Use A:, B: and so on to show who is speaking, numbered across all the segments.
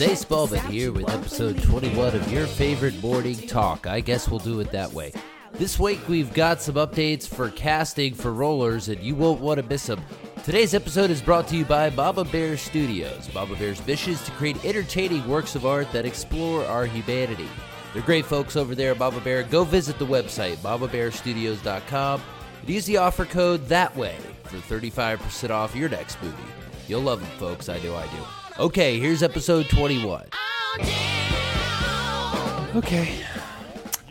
A: Zace Ballman here with episode 21 of your favorite morning talk. I guess we'll do it that way. This week we've got some updates for casting for rollers, and you won't want to miss them. Today's episode is brought to you by Baba Bear Studios. Baba Bear's mission is to create entertaining works of art that explore our humanity. They're great folks over there at Baba Bear. Go visit the website, bababearstudios.com, and use the offer code that way for 35% off your next movie. You'll love them, folks. I know I do. Okay, here's episode 21.
B: Okay.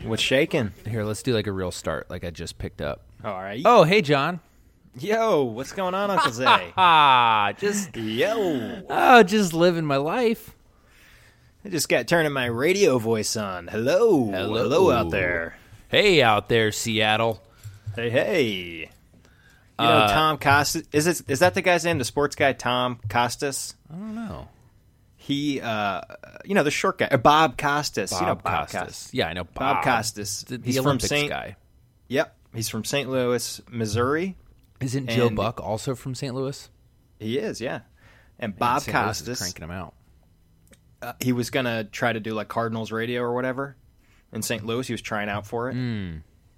B: What's shaking?
A: Here, let's do like a real start, like I just picked up.
B: All right.
A: Oh, hey, John.
B: Yo, what's going on, Uncle Zay?
A: Ah, just
B: Yo.
A: oh, just living my life.
B: I just got turning my radio voice on. Hello.
A: Hello.
B: Hello out there.
A: Hey, out there, Seattle.
B: Hey, hey. You know
A: Uh,
B: Tom Costas? Is it is that the guy's name? The sports guy, Tom Costas.
A: I don't know.
B: He, uh, you know, the short guy, uh, Bob Costas. you know Bob
A: Costas. Yeah, I know Bob,
B: Bob Costas.
A: The, the
B: He's from Saint-
A: guy.
B: Yep, he's from St. Louis, Missouri.
A: Isn't Joe
B: and-
A: Buck also from St. Louis?
B: He is, yeah. And Bob
A: is
B: Costas.
A: cranking him out.
B: uh, he was gonna try to do like Cardinals radio or whatever in St. Louis. He was trying out for it,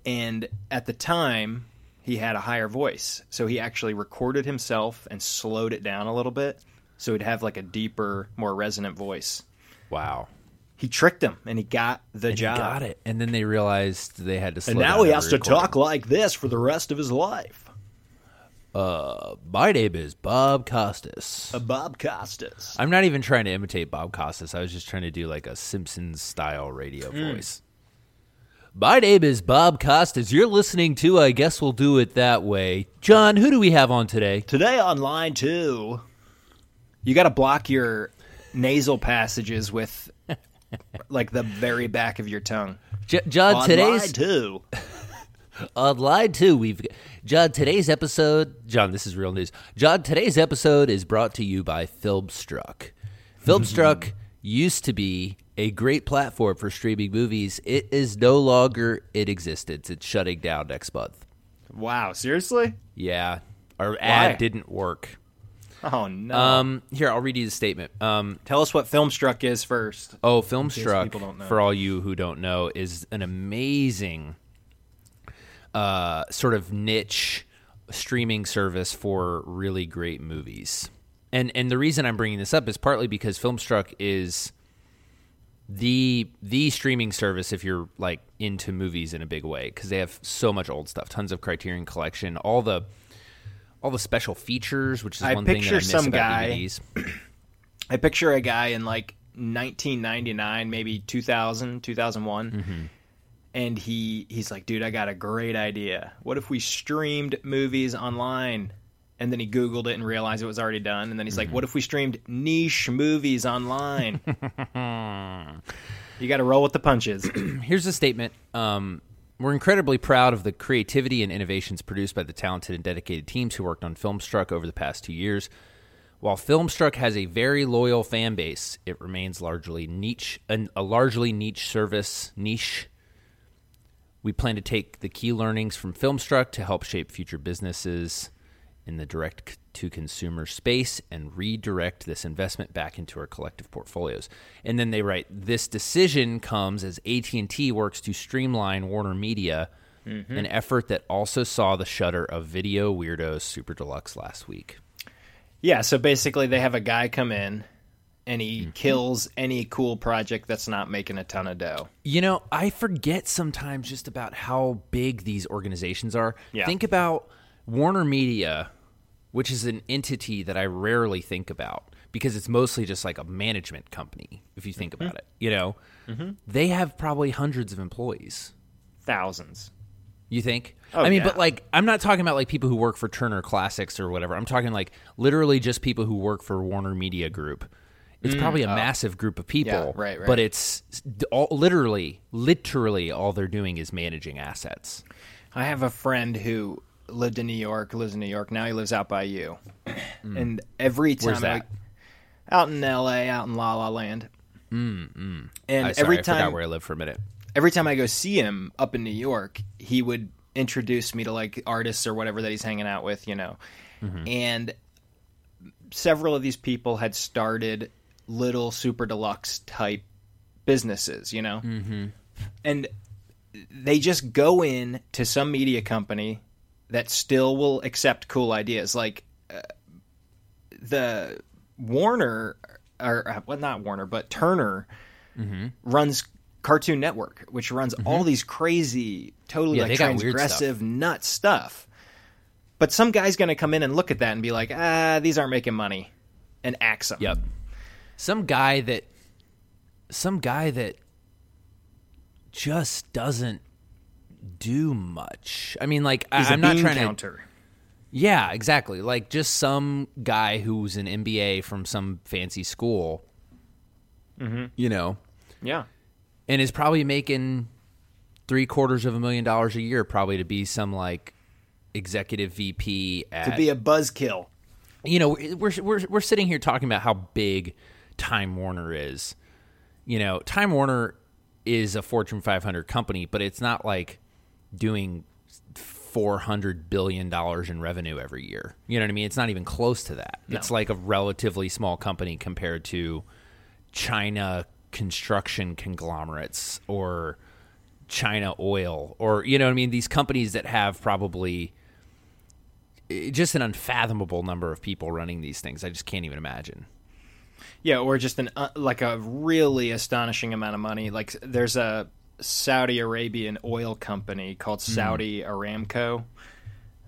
B: and at the time he had a higher voice, so he actually recorded himself and slowed it down a little bit, so he'd have like a deeper, more resonant voice.
A: Wow.
B: He tricked him, and he got the
A: And he
B: job.
A: got it, and then they realized they had to. Slow
B: And now he has to
A: recording.
B: talk like this for the rest of his life.
A: Uh, my name is Bob Costas.
B: A Bob Costas.
A: I'm not even trying to imitate Bob Costas. I was just trying to do like a Simpsons style radio
B: Hmm.
A: voice. My name is Bob Costas. You're listening to I Guess We'll Do It That Way. John, who do we have on today?
B: Today on line two, you got to block your nasal passages with like the very back of your tongue.
A: J- John,
B: On
A: today's
B: line two.
A: on line two, we've John. Today's episode, John. This is real news. John, today's episode is brought to you by Filmstruck. Filmstruck used to be a great platform for streaming movies. It is no longer in existence. It's shutting down next month.
B: Wow, seriously?
A: Yeah, our ad didn't work.
B: Oh no.
A: Um, here I'll read you the statement. Um,
B: Tell us what Filmstruck is first.
A: Oh, Filmstruck.
B: people don't know.
A: for all you who don't know, is an amazing uh, sort of niche streaming service for really great movies. And and the reason I'm bringing this up is partly because Filmstruck is the the streaming service if you're like into movies in a big way because they have so much old stuff, tons of Criterion Collection, all the all the special features, which is
B: I
A: one thing that I
B: picture
A: miss
B: some
A: about
B: guy-
A: DVDs.
B: I picture a guy in like 1999, maybe 2000, 2001.
A: Mm-hmm.
B: And he he's like, "Dude, I got a great idea. What if we streamed movies online?" And then he googled it and realized it was already done. And then he's
A: Mm-hmm.
B: like, "What if we streamed niche movies online?" you got to roll with the punches.
A: here's a statement. Um, we're incredibly proud of the creativity and innovations produced by the talented and dedicated teams who worked on Filmstruck over the past two years. While Filmstruck has a very loyal fan base, it remains largely niche, a largely niche service. Niche. We plan to take the key learnings from Filmstruck to help shape future businesses in the direct to consumer space and redirect this investment back into our collective portfolios. And then they write this decision comes as AT&T works to streamline Warner Media, an effort that also saw the shutter of Video Weirdos Super Deluxe last week.
B: Yeah, so basically they have a guy come in and he
A: Mm-hmm.
B: kills any cool project that's not making a ton of dough.
A: You know, I forget sometimes just about how big these organizations are.
B: Yeah.
A: Think about Warner Media, which is an entity that I rarely think about because it's mostly just like a management company, if you think about it. You know, they have probably hundreds of employees.
B: Thousands.
A: You think?
B: Oh,
A: I mean,
B: yeah.
A: but like, I'm not talking about like people who work for Turner Classics or whatever. I'm talking like literally just people who work for Warner Media Group. It's probably a massive group of people,
B: Mm, oh. Yeah, right, right.
A: but it's all, literally, literally all they're doing is managing assets.
B: I have a friend who lived in New York, lives in New York. Now he lives out by you. And every time
A: Mm. Where's that?
B: I, out in L.A., out in La La Land. Mm, mm. And
A: I, sorry,
B: every
A: I forgot
B: time,
A: where I lived for a minute.
B: every time I go see him up in New York, he would introduce me to like artists or whatever that he's hanging out with, you know.
A: Mm-hmm.
B: And several of these people had started little super deluxe type businesses, you know? Mm-hmm. And they just go in to some media company that still will accept cool ideas. Like uh, the Warner, or uh, well, not Warner, but Turner
A: Mm-hmm.
B: runs Cartoon Network, which runs all these crazy, totally
A: Yeah,
B: like
A: they got weird
B: transgressive, nuts stuff. But some guy's going to come in and look at that and be like, ah, these aren't making money, and axe them.
A: Yep. Some guy that some guy that just doesn't do much. I mean, like
B: He's
A: I,
B: a
A: I'm not trying to.
B: counter.
A: Yeah, exactly. Like just some guy who's an MBA from some fancy school.
B: Mm-hmm.
A: You know,
B: Yeah.
A: and is probably making three quarters of a million dollars a year, probably to be some like executive VP at
B: To be a buzzkill.
A: you know we're we're we're sitting here talking about how big Time Warner is. You know, Time Warner is a Fortune 500 company, but it's not like doing 400 billion dollars in revenue every year. You know what I mean? It's not even close to that. It's like a relatively small company compared to China construction conglomerates or China oil or you know what I mean these companies that have probably eh, just an unfathomable number of people running these things. I just can't even imagine.
B: Yeah, or just an uh, like a really astonishing amount of money. Like there's a Saudi Arabian oil company called Saudi Aramco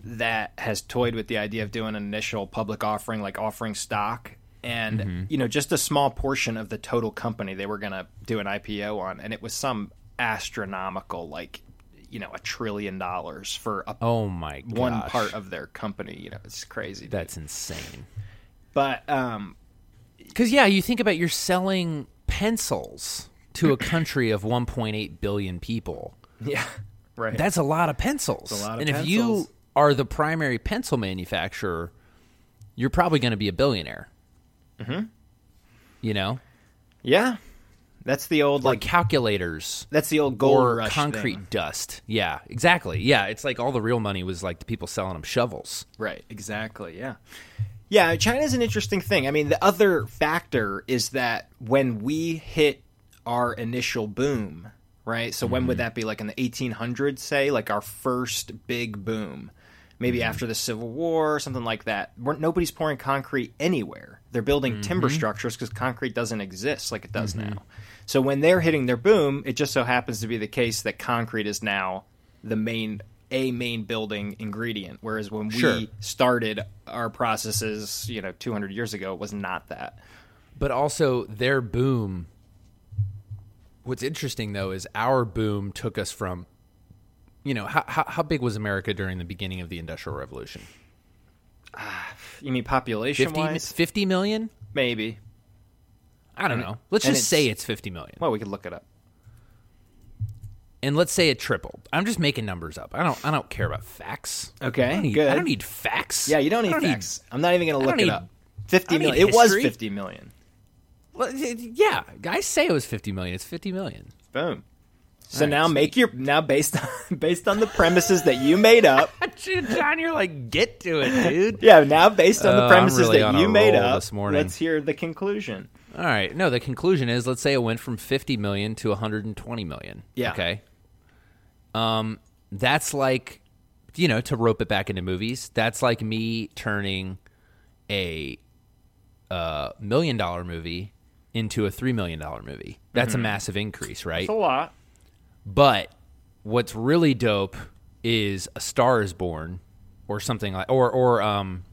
B: that has toyed with the idea of doing an initial public offering, like offering stock, and you know just a small portion of the total company they were going to do an IPO on, and it was some astronomical, like you know, a trillion dollars for a,
A: Oh my god.
B: one part of their company. You know, it's crazy. dude.
A: that's insane.
B: but um,
A: Cuz yeah, you think about you're selling pencils to a country of 1.8 billion people.
B: yeah, right.
A: That's a lot of pencils.
B: a lot of
A: and if you are the primary pencil manufacturer, you're probably going to be a billionaire. Mhm. You know?
B: yeah, that's the old
A: Like
B: like
A: calculators
B: That's the old gold
A: or
B: rush
A: concrete
B: thing.
A: dust. Yeah, exactly. Yeah, it's like all the real money was like the people selling them shovels.
B: Right, exactly. Yeah. Yeah, China's an interesting thing. I mean, the other factor is that when we hit our initial boom, right? So when would mm-hmm. that be like in the 1800s, say, like our first big boom? Maybe mm-hmm. after the Civil War or something like that. We're, nobody's pouring concrete anywhere. They're building mm-hmm. timber structures because concrete doesn't exist like it does now. So when they're hitting their boom, it just so happens to be the case that concrete is now the main a main building ingredient whereas when
A: Sure.
B: we started our processes you know 200 years ago it was not that
A: But also their boom. What's interesting though is our boom took us from, you know, how how, how big was America during the beginning of the Industrial Revolution?
B: Ah, you mean population
A: 50,
B: wise
A: 50 million?
B: maybe
A: I don't know. Let's
B: and
A: just say
B: it's-
A: it's 50 million.
B: well we could look it up
A: and let's say it tripled. I'm just making numbers up. I don't I don't care about facts.
B: Okay,
A: I don't need,
B: good.
A: I don't need facts.
B: yeah you don't need
A: I
B: facts i'm not even gonna look it
A: need-
B: up 50
A: I don't
B: million
A: need
B: it was 50 million
A: Well, yeah, guys say it was 50 million. It's 50 million.
B: boom so
A: All right,
B: now
A: sweet.
B: make your now based on based on the premises that you made up
A: John, you're like, get to it, dude.
B: yeah now based on the
A: I'm
B: premises
A: really
B: that you made up
A: this morning.
B: let's hear the conclusion
A: All right. No, the conclusion is let's say it went from 50 million to 120 million.
B: Yeah.
A: Okay. Um, that's like, you know, to rope it back into movies, that's like me turning a uh, million dollar movie into a $3 million movie. That's a massive increase, right?
B: it's a lot
A: But what's really dope is A Star Is Born, or something like, or or um,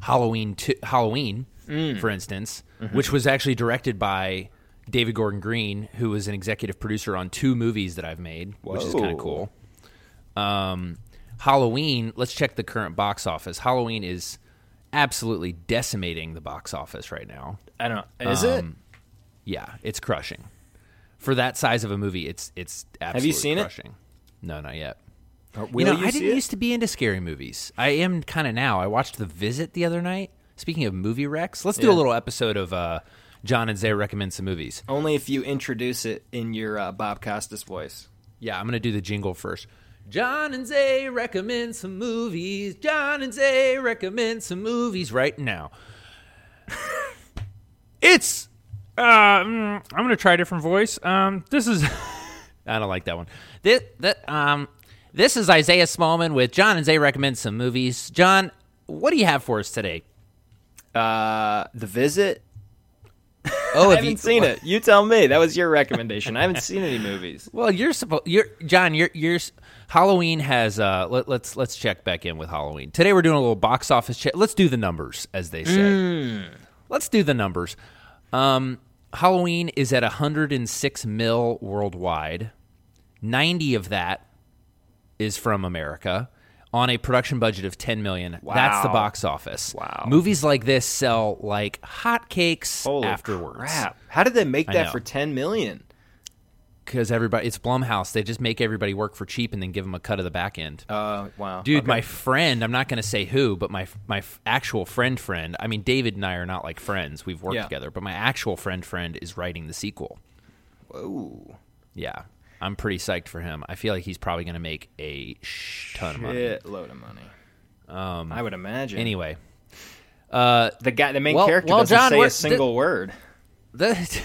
A: Halloween two, Halloween, for instance, which was actually directed by David Gordon Green, who was an executive producer on two movies that I've made, which is kind of cool. Um, Halloween. Let's check the current box office. Halloween is absolutely decimating the box office right now.
B: i don't know is it
A: Um, Yeah, it's crushing. For that size of a movie, it's it's absolutely
B: you seen it?
A: crushing. No, not yet.
B: Will
A: you know,
B: you
A: I didn't
B: it?
A: used to be into scary movies. I am kind of now. I watched The Visit the other night. Speaking of movie wrecks, let's do a little episode of uh, John and Zay recommend some movies.
B: Only if you introduce it in your uh, Bob Costas voice.
A: Yeah, I'm gonna do the jingle first. John and Zay recommend some movies. John and Zay recommend some movies right now. it's Uh, mm, I'm gonna try a different voice. Um, this is. I don't like that one. This that um, this is Isaiah Smallman with John and Zay recommend some movies. John, what do you have for us today?
B: Uh, The Visit.
A: Oh,
B: I
A: have
B: haven't seen it. You tell me. That was your recommendation. I haven't seen any movies.
A: Well, you're supposed. You're John. You're you're. Halloween has. Uh, let, let's let's check back in with Halloween. Today we're doing a little box office check. Let's do the numbers, as they say. Let's do the numbers. Um, Halloween is at 106 mil worldwide. 90 of that is from America on a production budget of 10 million. That's the box office.
B: Wow.
A: Movies like this sell like hotcakes
B: Holy
A: afterwards.
B: crap! How did they make that for ten million?
A: Because everybody, it's Blumhouse. They just make everybody work for cheap and then give them a cut of the back end.
B: Uh, wow,
A: Dude,
B: Okay.
A: my friend, I'm not going to say who, but my my actual friend friend. I mean, David and I are not like friends. We've worked
B: Yeah.
A: together, but my actual friend friend is writing the sequel.
B: Whoa,
A: Yeah. I'm pretty psyched for him. I feel like he's probably going to make a sh- ton of money.
B: shitload of money. Um, I would imagine.
A: Anyway, uh,
B: the guy, the main
A: Well-
B: character,
A: well,
B: doesn't
A: John,
B: say a single word.
A: that,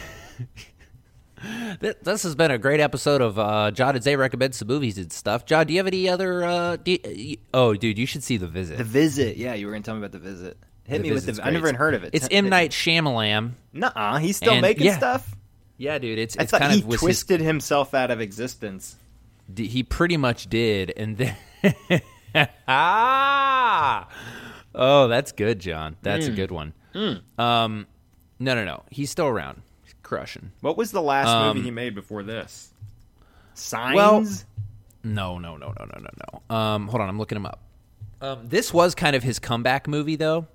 A: this has been a great episode of uh, John and Zay recommend some movies and stuff. John, do you have any other? Uh, you- oh, dude, you should see The Visit.
B: The Visit. Yeah, you were gonna tell me about the Visit. Hit
A: The
B: me with the. I
A: great.
B: never even heard of it.
A: It's
B: T-
A: M Night Shyamalan.
B: Nuh-uh, he's still
A: And-
B: making
A: yeah.
B: stuff.
A: Yeah, dude, it's
B: I
A: it's
B: thought
A: kind
B: he
A: of was his
B: twisted himself out of existence.
A: D- he pretty much did and then ah oh that's good john that's
B: Hmm.
A: a good one um no no no he's still around he's crushing
B: What was the last
A: Um,
B: movie he made before this? Signs.
A: Well- no no no no no no no um hold on i'm looking him up um, this was kind of his comeback movie though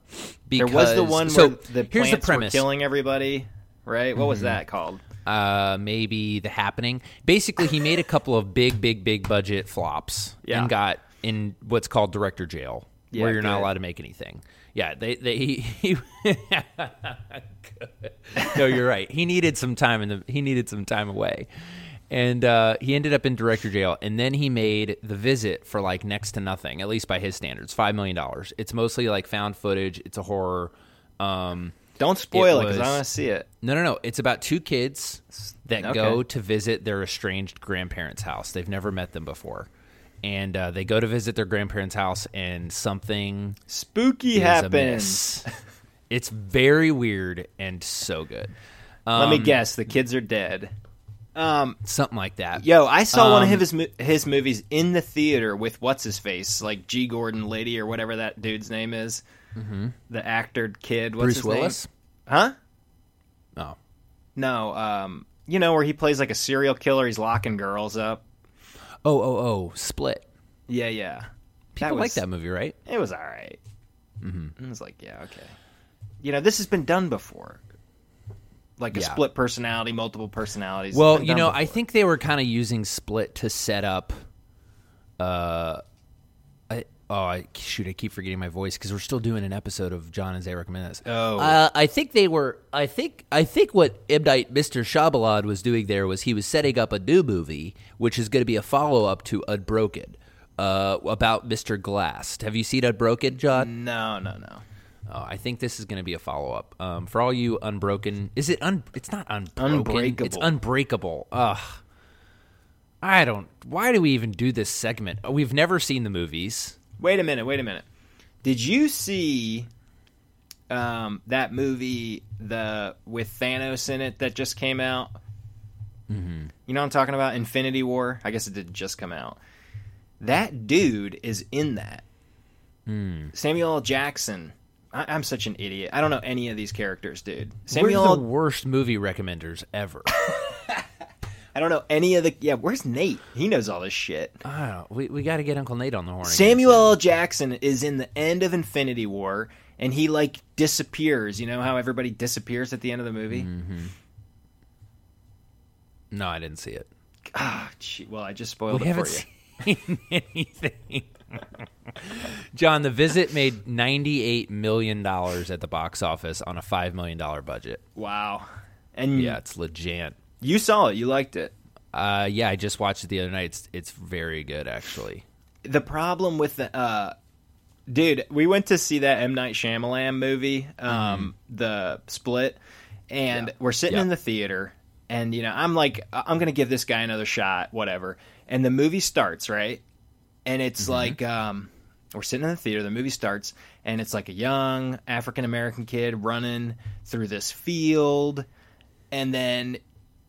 B: there was the one
A: so
B: where the
A: here's
B: plants
A: the premise
B: were killing everybody. Right? What was that called?
A: Uh, maybe The Happening. Basically, he made a couple of big, big, big budget flops
B: Yeah.
A: and got in what's called director jail,
B: Yeah,
A: where you're not allowed to make anything. Yeah, they they he, he no, you're right. He needed some time in the he needed some time away, and uh, he ended up in director jail. And then he made The Visit for like next to nothing, at least by his standards, five million dollars. It's mostly like found footage. It's a horror. Um,
B: Don't spoil it because I want to see it.
A: no, no, no. It's about two kids that
B: Okay.
A: go to visit their estranged grandparents' house. They've never met them before. And uh, they go to visit their grandparents' house, and something
B: Spooky happens.
A: It's very weird and so good.
B: Let me
A: Um,
B: guess. The kids are dead. Um,
A: Something like that.
B: yo, I saw one of
A: Um,
B: his his movies in the theater with what's his face, like G. Gordon Liddy or whatever that dude's name is. Mm-hmm. The actor kid. What's
A: Bruce
B: his
A: Willis?
B: Name? Huh?
A: No.
B: No. Um, you know where he plays like a serial killer. He's locking girls up.
A: Oh, oh, oh. Split.
B: Yeah, yeah.
A: People
B: was,
A: like that movie, right?
B: It was all right. Mm-hmm. It was like, yeah, okay. You know, this has been done before. Like a
A: Yeah.
B: split personality, multiple personalities.
A: Well, you know, I think they were kind of using Split to set up. Uh, oh, I, shoot! I keep forgetting my voice because we're still doing an episode of John and Zay recommend this.
B: Oh.
A: uh, I think they were. I think. I think what M Night, Mr. Shabalad was doing there was he was setting up a new movie, which is going to be a follow up to Unbroken, uh, about Mr. Glass. Have you seen Unbroken, John?
B: No, no, no.
A: Oh, I think this is going to be a follow up. Um, for all you unbroken, is it un? It's not unbroken.
B: Unbreakable.
A: It's unbreakable. Ugh. I don't. Why do we even do this segment? We've never seen the movies.
B: Wait a minute, wait a minute. Did you see um, that movie the with Thanos in it that just came out? Mm-hmm. You know what I'm talking about? Infinity War. I guess it did just come out. That dude is in that. Samuel L. Jackson. I, I'm such an idiot. I don't know any of these characters, dude. Samuel.
A: We're
B: L.
A: the worst movie recommenders ever.
B: I don't know any of the. Yeah, where's Nate? He knows all this shit.
A: I don't know. We we got to get Uncle Nate on the horn.
B: Samuel. L. Jackson is in the end of Infinity War, and he like disappears. You know how everybody disappears at the end of the movie?
A: Mm-hmm. No, I didn't see it.
B: Ah, gee, well, I just spoiled
A: We
B: it for you.
A: seen anything. John, The Visit made ninety-eight million dollars at the box office on a five million dollar budget.
B: Wow. And
A: Yeah, it's legit.
B: You saw it. You liked it.
A: Uh, yeah, I just watched it the other night. It's, it's very good, actually.
B: The problem with the uh, dude, we went to see that M Night Shyamalan movie, um,
A: Mm-hmm.
B: the Split, and
A: Yeah.
B: we're sitting
A: Yeah.
B: in the theater, and you know, I'm like, I'm gonna give this guy another shot, whatever. And the movie starts, right? And it's
A: Mm-hmm.
B: like, um, we're sitting in the theater. The movie starts, and it's like a young African American kid running through this field, and then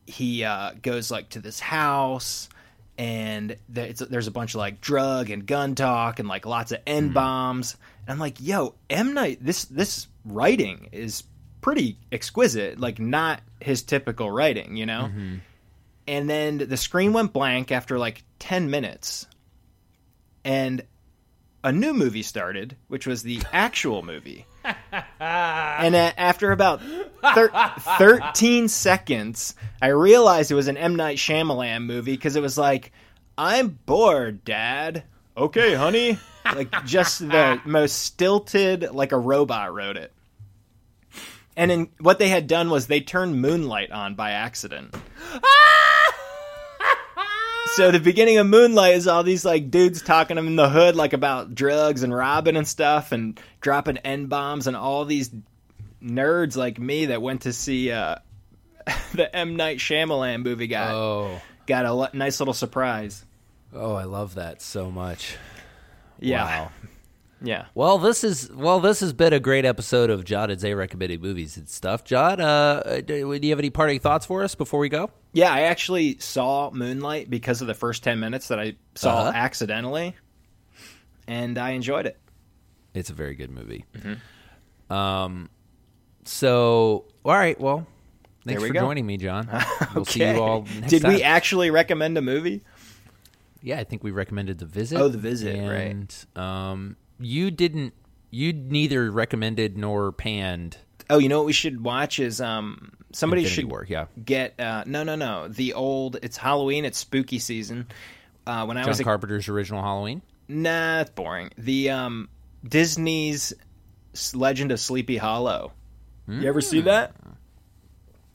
B: he uh, goes like to this house and it's, there's a bunch of like drug and gun talk and like lots of n bombs. And i'm like yo m night this this writing is pretty exquisite like not his typical writing you know? And then the screen went blank after like 10 minutes. And a new movie started which was the actual movie and uh, after about thir- 13 seconds, I realized it was an M. Night Shyamalan movie because it was like, I'm bored, Dad. Okay, honey. Like, just the most stilted, like a robot wrote it. And then what they had done was they turned Moonlight on by accident. So the beginning of Moonlight is all these like dudes talking in the hood like about drugs and robbing and stuff and dropping n bombs and all these nerds like me that went to see uh, the M Night Shyamalan movie got
A: Oh,
B: got a l- nice little surprise.
A: oh, I love that so much.
B: Yeah,
A: Wow.
B: Yeah.
A: Well, this is well, this has been a great episode of Jod and Zay recommended movies and stuff. Jod, uh, do do you have any parting thoughts for us before we go?
B: Yeah, I actually saw Moonlight because of the first 10 minutes that I saw
A: Uh-huh.
B: accidentally, and I enjoyed it.
A: It's a very good movie.
B: Mm-hmm.
A: Um, so all right, well, thanks
B: we
A: for
B: go.
A: joining me, John. We'll see
B: Okay.
A: you all. Next
B: Did we actually recommend a movie?
A: Yeah, I think we recommended the visit.
B: Oh, The Visit, right.
A: Um, you didn't. You neither recommended nor panned
B: Oh, you know what we should watch is um somebody
A: Infinity
B: should
A: War. Yeah,
B: get uh no no no the old it's Halloween it's spooky season. Uh, when I
A: John
B: was a,
A: Carpenter's original Halloween.
B: nah it's boring. The um Disney's Legend of Sleepy Hollow. You ever see that?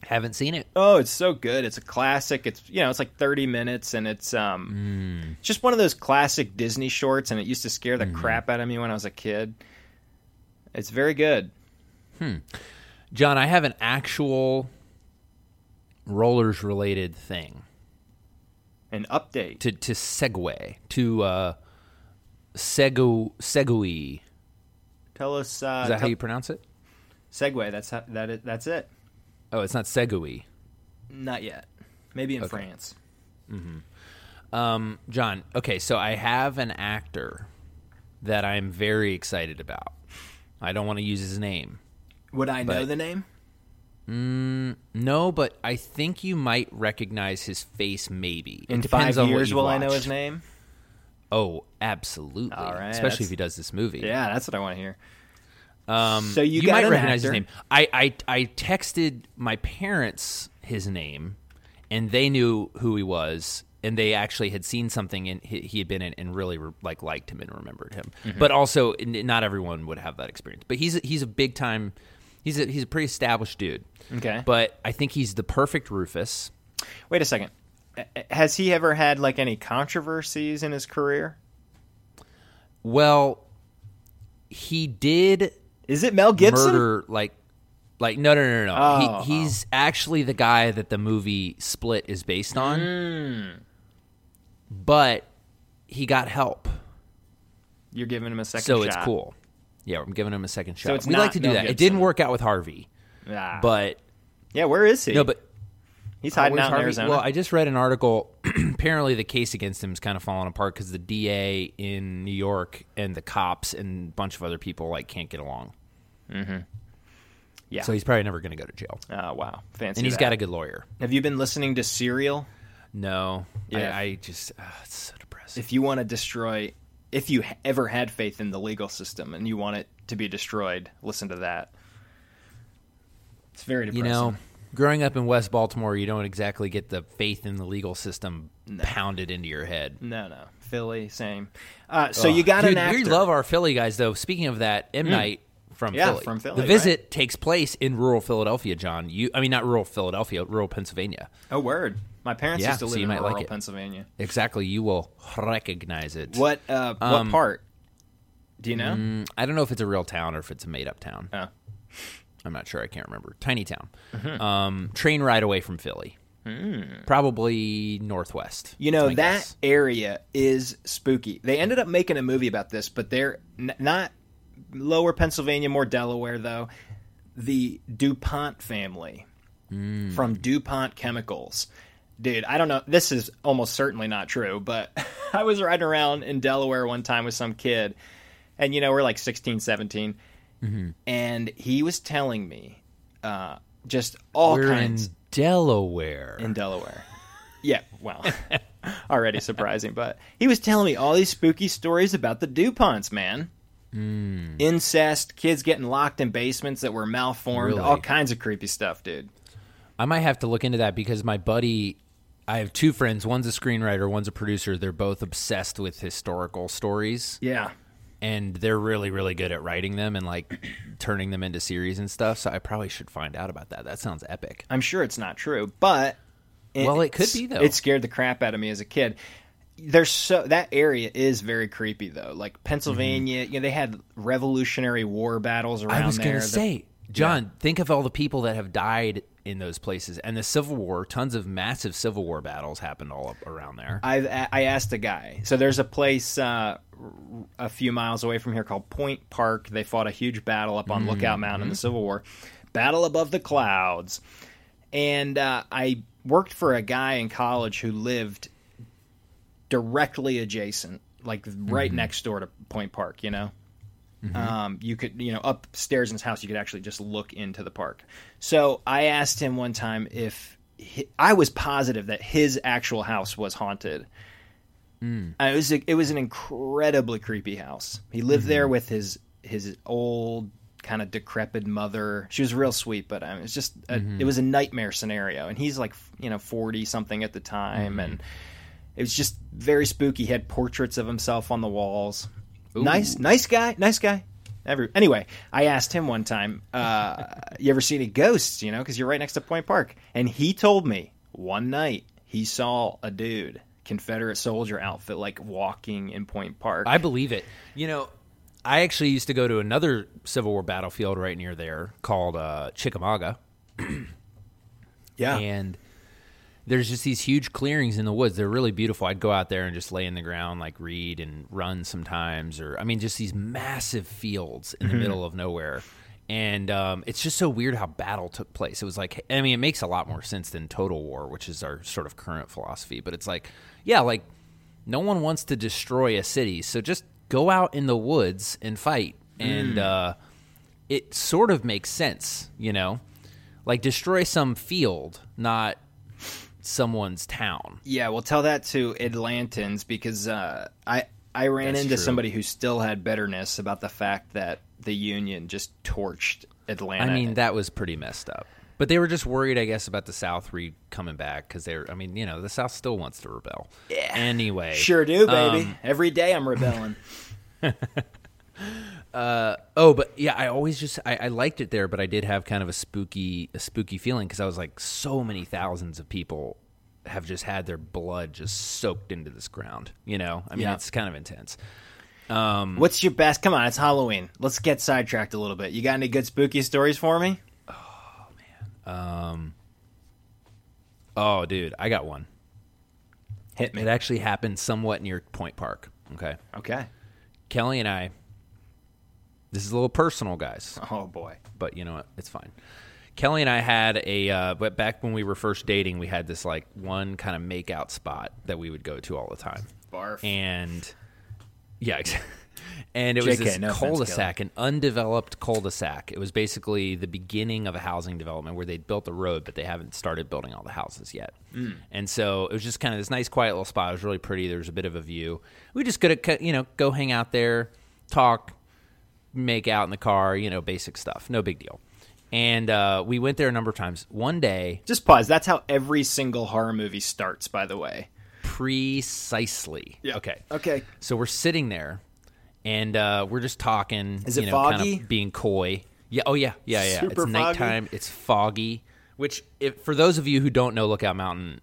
A: Haven't seen it.
B: Oh, it's so good. It's a classic. It's you know, it's like 30 minutes and it's um it's just one of those classic Disney shorts and it used to scare the crap out of me when I was a kid. It's very good.
A: John, I have an actual rollers related thing
B: An update.
A: to to segue to uh segu segui.
B: Tell us uh
A: Is that how you pronounce it?
B: segue. That's how, that is, that's it.
A: Oh, it's not segui.
B: Not yet. Maybe in France.
A: Um, John, okay, so I have an actor that I'm very excited about. I don't want to use his name.
B: Would I know
A: But-
B: the name?
A: No, but I think you might recognize his face. Maybe
B: In
A: it depends
B: five
A: on
B: years, will I know his name?
A: Oh, absolutely.
B: All right,
A: Especially if he does this movie.
B: Yeah, that's what I want to hear.
A: Um,
B: So you
A: you
B: got
A: might recognize
B: actor.
A: his name. I, I I texted my parents his name, and they knew who he was, and they actually had seen something and he, he had been in and really re- like liked him and remembered him.
B: Mm-hmm.
A: But also, not everyone would have that experience. But he's a, he's a big time. He's a he's a pretty established dude.
B: Okay.
A: But I think he's the perfect Rufus.
B: Wait a second. Has he ever had like any controversies in his career?
A: Well, he did
B: Is it Mel Gibson?
A: murder like like no no no no.
B: Oh,
A: he, he's actually the guy that the movie Split is based on.
B: Hmm.
A: But he got help,
B: You're giving him a second
A: so
B: shot.
A: it's cool. Yeah, I'm giving him a second shot.
B: it's
A: we like to do
B: Mel
A: that. It didn't work out with Harvey,
B: Ah.
A: but
B: yeah, where is he?
A: no, but
B: he's hiding out in
A: Harvey?
B: Arizona.
A: Well, I just read an article. Apparently, the case against him is kind of falling apart because the DA in New York and the cops and a bunch of other people like can't get along. Mm-hmm.
B: yeah.
A: So he's probably never going to go to jail.
B: oh wow, fancy.
A: And he's
B: that.
A: got a good lawyer.
B: Have you been listening to Serial?
A: No,
B: Yeah.
A: I, I just uh, it's so depressing.
B: If you want to destroy, if you ever had faith in the legal system and you want it to be destroyed, listen to that. It's very depressing.
A: you know, growing up in West Baltimore, you don't exactly get the faith in the legal system pounded into your head.
B: no, no, Philly, same. Uh, so you got
A: Dude,
B: an actor.
A: we love our Philly guys, though. Speaking of that, M Night from.
B: Yeah,
A: Philly.
B: from Philly,
A: The
B: right.
A: visit takes place in rural Philadelphia, John. You, I mean, not rural Philadelphia, rural Pennsylvania.
B: oh, word. My parents
A: Yeah,
B: used to
A: so
B: live
A: you
B: in
A: like
B: rural
A: it.
B: Pennsylvania.
A: Exactly. You will recognize it.
B: What? Uh, what
A: Um,
B: part? Do you know?
A: Mm, I don't know if it's a real town or if it's a made up town.
B: Oh.
A: I'm not sure. I can't remember. Tiny town. Um, train ride away from Philly. Probably northwest.
B: You know that
A: guess.
B: area is spooky. They ended up making a movie about this, but they're n- not lower Pennsylvania, more Delaware though. The DuPont family
A: Hmm.
B: from DuPont Chemicals. Dude, I don't know. This is almost certainly not true, but I was riding around in Delaware one time with some kid, and you know, we're like 16, 17,
A: Mm-hmm.
B: and he was telling me uh, just all
A: We're
B: kinds
A: in Delaware.
B: in Delaware. Yeah, well, already surprising, but he was telling me all these spooky stories about the DuPonts, man.
A: Hmm.
B: Incest, kids getting locked in basements that were malformed,
A: Really?
B: all kinds of creepy stuff, dude.
A: I might have to look into that because my buddy, I have two friends. One's a screenwriter, one's a producer. They're both obsessed with historical stories,
B: Yeah.
A: And they're really, really good at writing them and like turning them into series and stuff. So I probably should find out about that. That sounds epic.
B: I'm sure it's not true, but
A: Well, it could be, though.
B: It scared the crap out of me as a kid. There's so that area is very creepy though. Like Pennsylvania, you know, they had Revolutionary War battles around
A: Mm-hmm. I was going to
B: The-
A: say, John, think of all the people that have died in those places, and the Civil War. Tons of massive Civil War battles happened all up around there.
B: I I asked a guy. So there's a place uh, a few miles away from here called Point Park. They fought a huge battle up on Lookout Mountain in the Civil War. Battle above the clouds. And uh, I worked for a guy in college who lived directly adjacent, like right next door to Point Park. You know, um, you could you know upstairs in his house, you could actually just look into the park. So I asked him one time if hi I was positive that his actual house was haunted. And it was a, it was an incredibly creepy house. He lived there mm-hmm. with his his old kind of decrepit mother. She was real sweet, but um, it was just a, mm-hmm. it was a nightmare scenario. And he's like you know forty something at the time, and mm-hmm. it was just very spooky. He had portraits of himself on the walls. Nice, nice guy, nice guy. Every, anyway, I asked him one time, uh, "You ever see any ghosts?" You know, because you're right next to Point Park, and he told me one night he saw a dude, Confederate soldier outfit, like walking in Point Park.
A: I believe it. You know, I actually used to go to another Civil War battlefield right near there called uh, Chickamauga,
B: yeah,
A: and there's just these huge clearings in the woods. They're really beautiful. I'd go out there and just lay in the ground, like read and run sometimes, or I mean, just these massive fields in the middle of nowhere. And um, it's just so weird how battle took place. It was like, I mean, it makes a lot more sense than total war, which is our sort of current philosophy. But it's like, yeah, like no one wants to destroy a city, so just go out in the woods and fight. And uh, it sort of makes sense, you know, like destroy some field, not someone's town.
B: yeah. Well, tell that to Atlantans because uh, I I ran
A: That's
B: into
A: true.
B: somebody who still had bitterness about the fact that the Union just torched Atlanta.
A: I mean, that was pretty messed up. But they were just worried, I guess, about the South re coming back because they're. I mean, you know, the South still wants to rebel. Yeah. Anyway,
B: sure do, baby.
A: Um,
B: Every day I'm rebelling.
A: uh, Oh, but yeah, I always just I, I liked it there, but I did have kind of a spooky a spooky feeling because I was like, so many thousands of people have just had their blood just soaked into this ground. You know, I mean,
B: Yeah.
A: it's kind of intense. Um,
B: What's your best? Come on, it's Halloween. Let's get sidetracked a little bit. You got any good spooky stories for me?
A: Oh, dude, I got one.
B: Hit me.
A: It actually happened somewhat near Point Park. Okay,
B: Okay.
A: Kelly and I. This is a little personal, guys.
B: Oh boy.
A: but you know what? It's fine. Kelly and I had a, uh, but back when we were first dating, we had this like one kind of make out spot that we would go to all the time.
B: Barf.
A: And yeah, ex- and it was
B: JK,
A: this
B: no
A: cul-de-sac, an undeveloped cul-de-sac. It was basically the beginning of a housing development where they'd built the road, but they haven't started building all the houses yet.
B: Mm.
A: And so it was just kind of this nice, quiet little spot. It was really pretty. There was a bit of a view. We just could have, you know, go hang out there, talk, make out in the car, you know, basic stuff. No big deal. And uh, we went there a number of times. One day,
B: Just pause. That's how every single horror movie starts, by the way.
A: precisely. Yeah. Okay.
B: Okay.
A: So we're sitting there, and uh, we're just talking.
B: Is
A: you
B: it
A: know, kind
B: foggy?
A: of being coy. Yeah. Oh yeah. Yeah. Yeah.
B: Super
A: it's
B: foggy?
A: nighttime. It's foggy. Which, if, for those of you who don't know Lookout Mountain,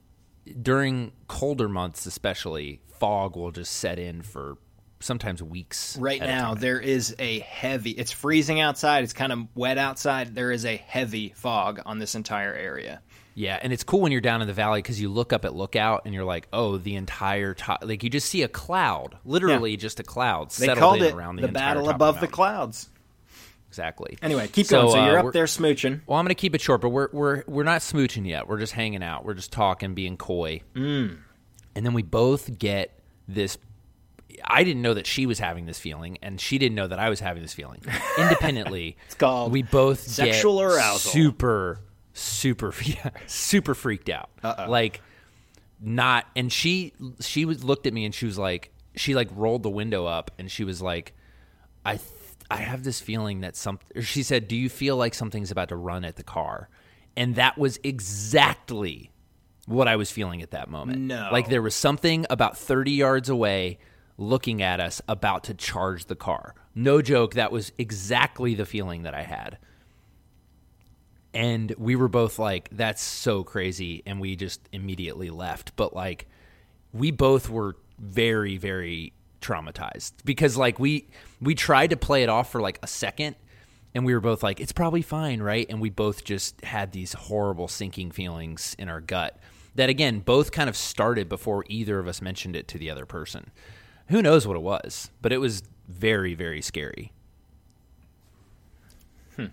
A: during colder months especially, fog will just set in for sometimes weeks.
B: Right now, there is a heavy. It's freezing outside. It's kind of wet outside. There is a heavy fog on this entire area.
A: Yeah, and it's cool when you're down in the valley because you look up at lookout and you're like, oh, the entire top. Like you just see a cloud, literally just a cloud
B: They called
A: in
B: it
A: around the,
B: the battle above the
A: mountain.
B: clouds.
A: Exactly.
B: Anyway, keep
A: So,
B: going. So
A: uh,
B: you're up there smooching.
A: Well, I'm going to keep it short, but we're we're we're not smooching yet. We're just hanging out. We're just talking, being coy. Mm. And then we both get this. I didn't know that she was having this feeling, and she didn't know that I was having this feeling. Independently, it's
B: called
A: we both
B: sexual arousal.
A: Super, super, yeah, super freaked out. Uh-uh. Like not, and she she was looked at me and she was like, she like rolled the window up and she was like, I th- I have this feeling that some. She said, "Do you feel like something's about to run at the car?" And that was exactly what I was feeling at that moment.
B: No.
A: like there was something about thirty yards away, looking at us, about to charge the car. No joke. That was exactly the feeling that I had. And we were both like, "That's so crazy," and we just immediately left. But like, we both were very very traumatized because like we we tried to play it off for like a second and we were both like it's probably fine right and we both just had these horrible sinking feelings in our gut that again both kind of started before either of us mentioned it to the other person who knows what it was but it was very very scary hmm.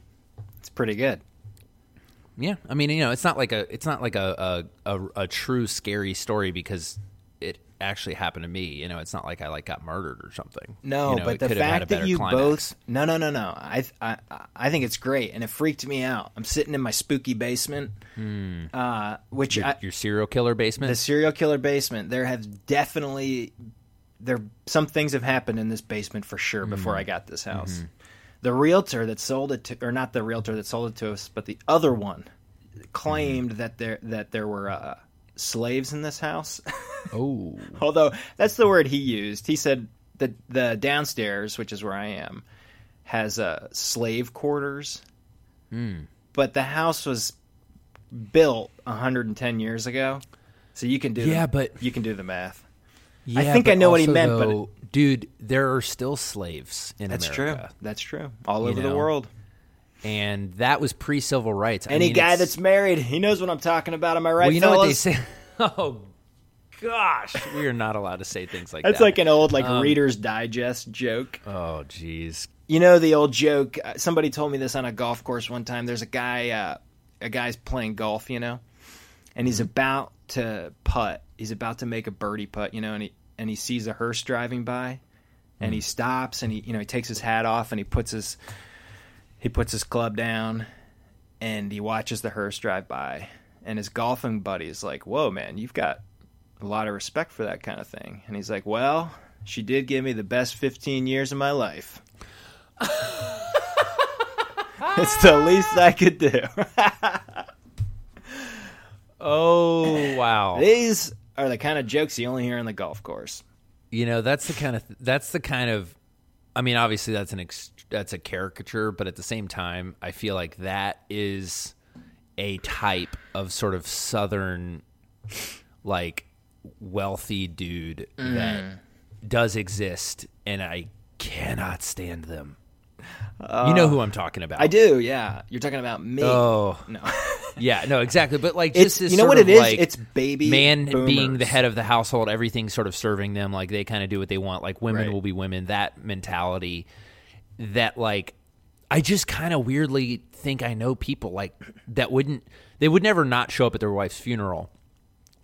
B: It's pretty good.
A: Yeah i mean you know it's not like a it's not like a a, a, a true scary story because it actually happened to me you know it's not like i like got murdered or something
B: No,
A: You know,
B: but the
A: could have had a
B: fact that you
A: climax.
B: both no no no no I, I I think it's great and it freaked me out. I'm sitting in my spooky basement, uh, which
A: Hmm. your,
B: I,
A: your serial killer basement
B: the serial killer basement. There have definitely there some things have happened in this basement for sure before
A: Mm-hmm.
B: I got this house. The realtor that sold it to, or not the realtor that sold it to us, but the other one claimed
A: Mm-hmm.
B: that there that there were uh, slaves in this house.
A: oh
B: Although that's the word he used. He said that the downstairs, which is where I am, has uh, slave quarters. But the house was built 110 years ago, so you can do
A: Yeah,
B: the,
A: but-
B: you can do the math.
A: Yeah,
B: think I know what he
A: also,
B: meant, but-
A: dude, there are still slaves in
B: That's
A: America.
B: That's true. That's true. All
A: You
B: over the world.
A: and that was pre-civil rights. I
B: Any
A: mean,
B: guy
A: it's-
B: that's married, he knows what I'm talking about. Am I right,
A: well, you know what they
B: fellas?
A: say. Oh gosh, we are not allowed to say things like
B: That's
A: that.
B: That's like an old like
A: Um,
B: Reader's Digest joke.
A: oh jeez,
B: You know the old joke. uh, Somebody told me this on a golf course one time. There's a guy, uh, a guy's playing golf, you know, and he's about to putt. He's about to make a birdie putt, you know, and he and he sees a hearse driving by, and he hmm. stops and he, you know, he takes his hat off and he puts his he puts his club down, and he watches the hearse drive by, and his golfing buddy is like, "Whoa, man, you've got a lot of respect for that kind of thing," and he's like, "Well." She did give me the best 15 years of my life. it's the least I could do.
A: oh wow.
B: These are the kind of jokes you only hear on the golf course.
A: You know, that's the kind of that's the kind of. I mean, obviously that's an ex, that's a caricature, but at the same time, I feel like that is a type of sort of southern, like wealthy dude that mm. does exist, and I cannot stand them. you know uh, who I'm talking about.
B: I do, yeah. You're talking about me.
A: Oh
B: No.
A: yeah, no, exactly. But like, just this
B: you know what it is?
A: like,
B: it's baby
A: man being the head of the household, everything sort of serving them, like they kind of do what they want. Like women
B: Right.
A: will be women. That mentality. That like, I just kind of weirdly think I know people like that wouldn't. They would never not show up at their wife's funeral.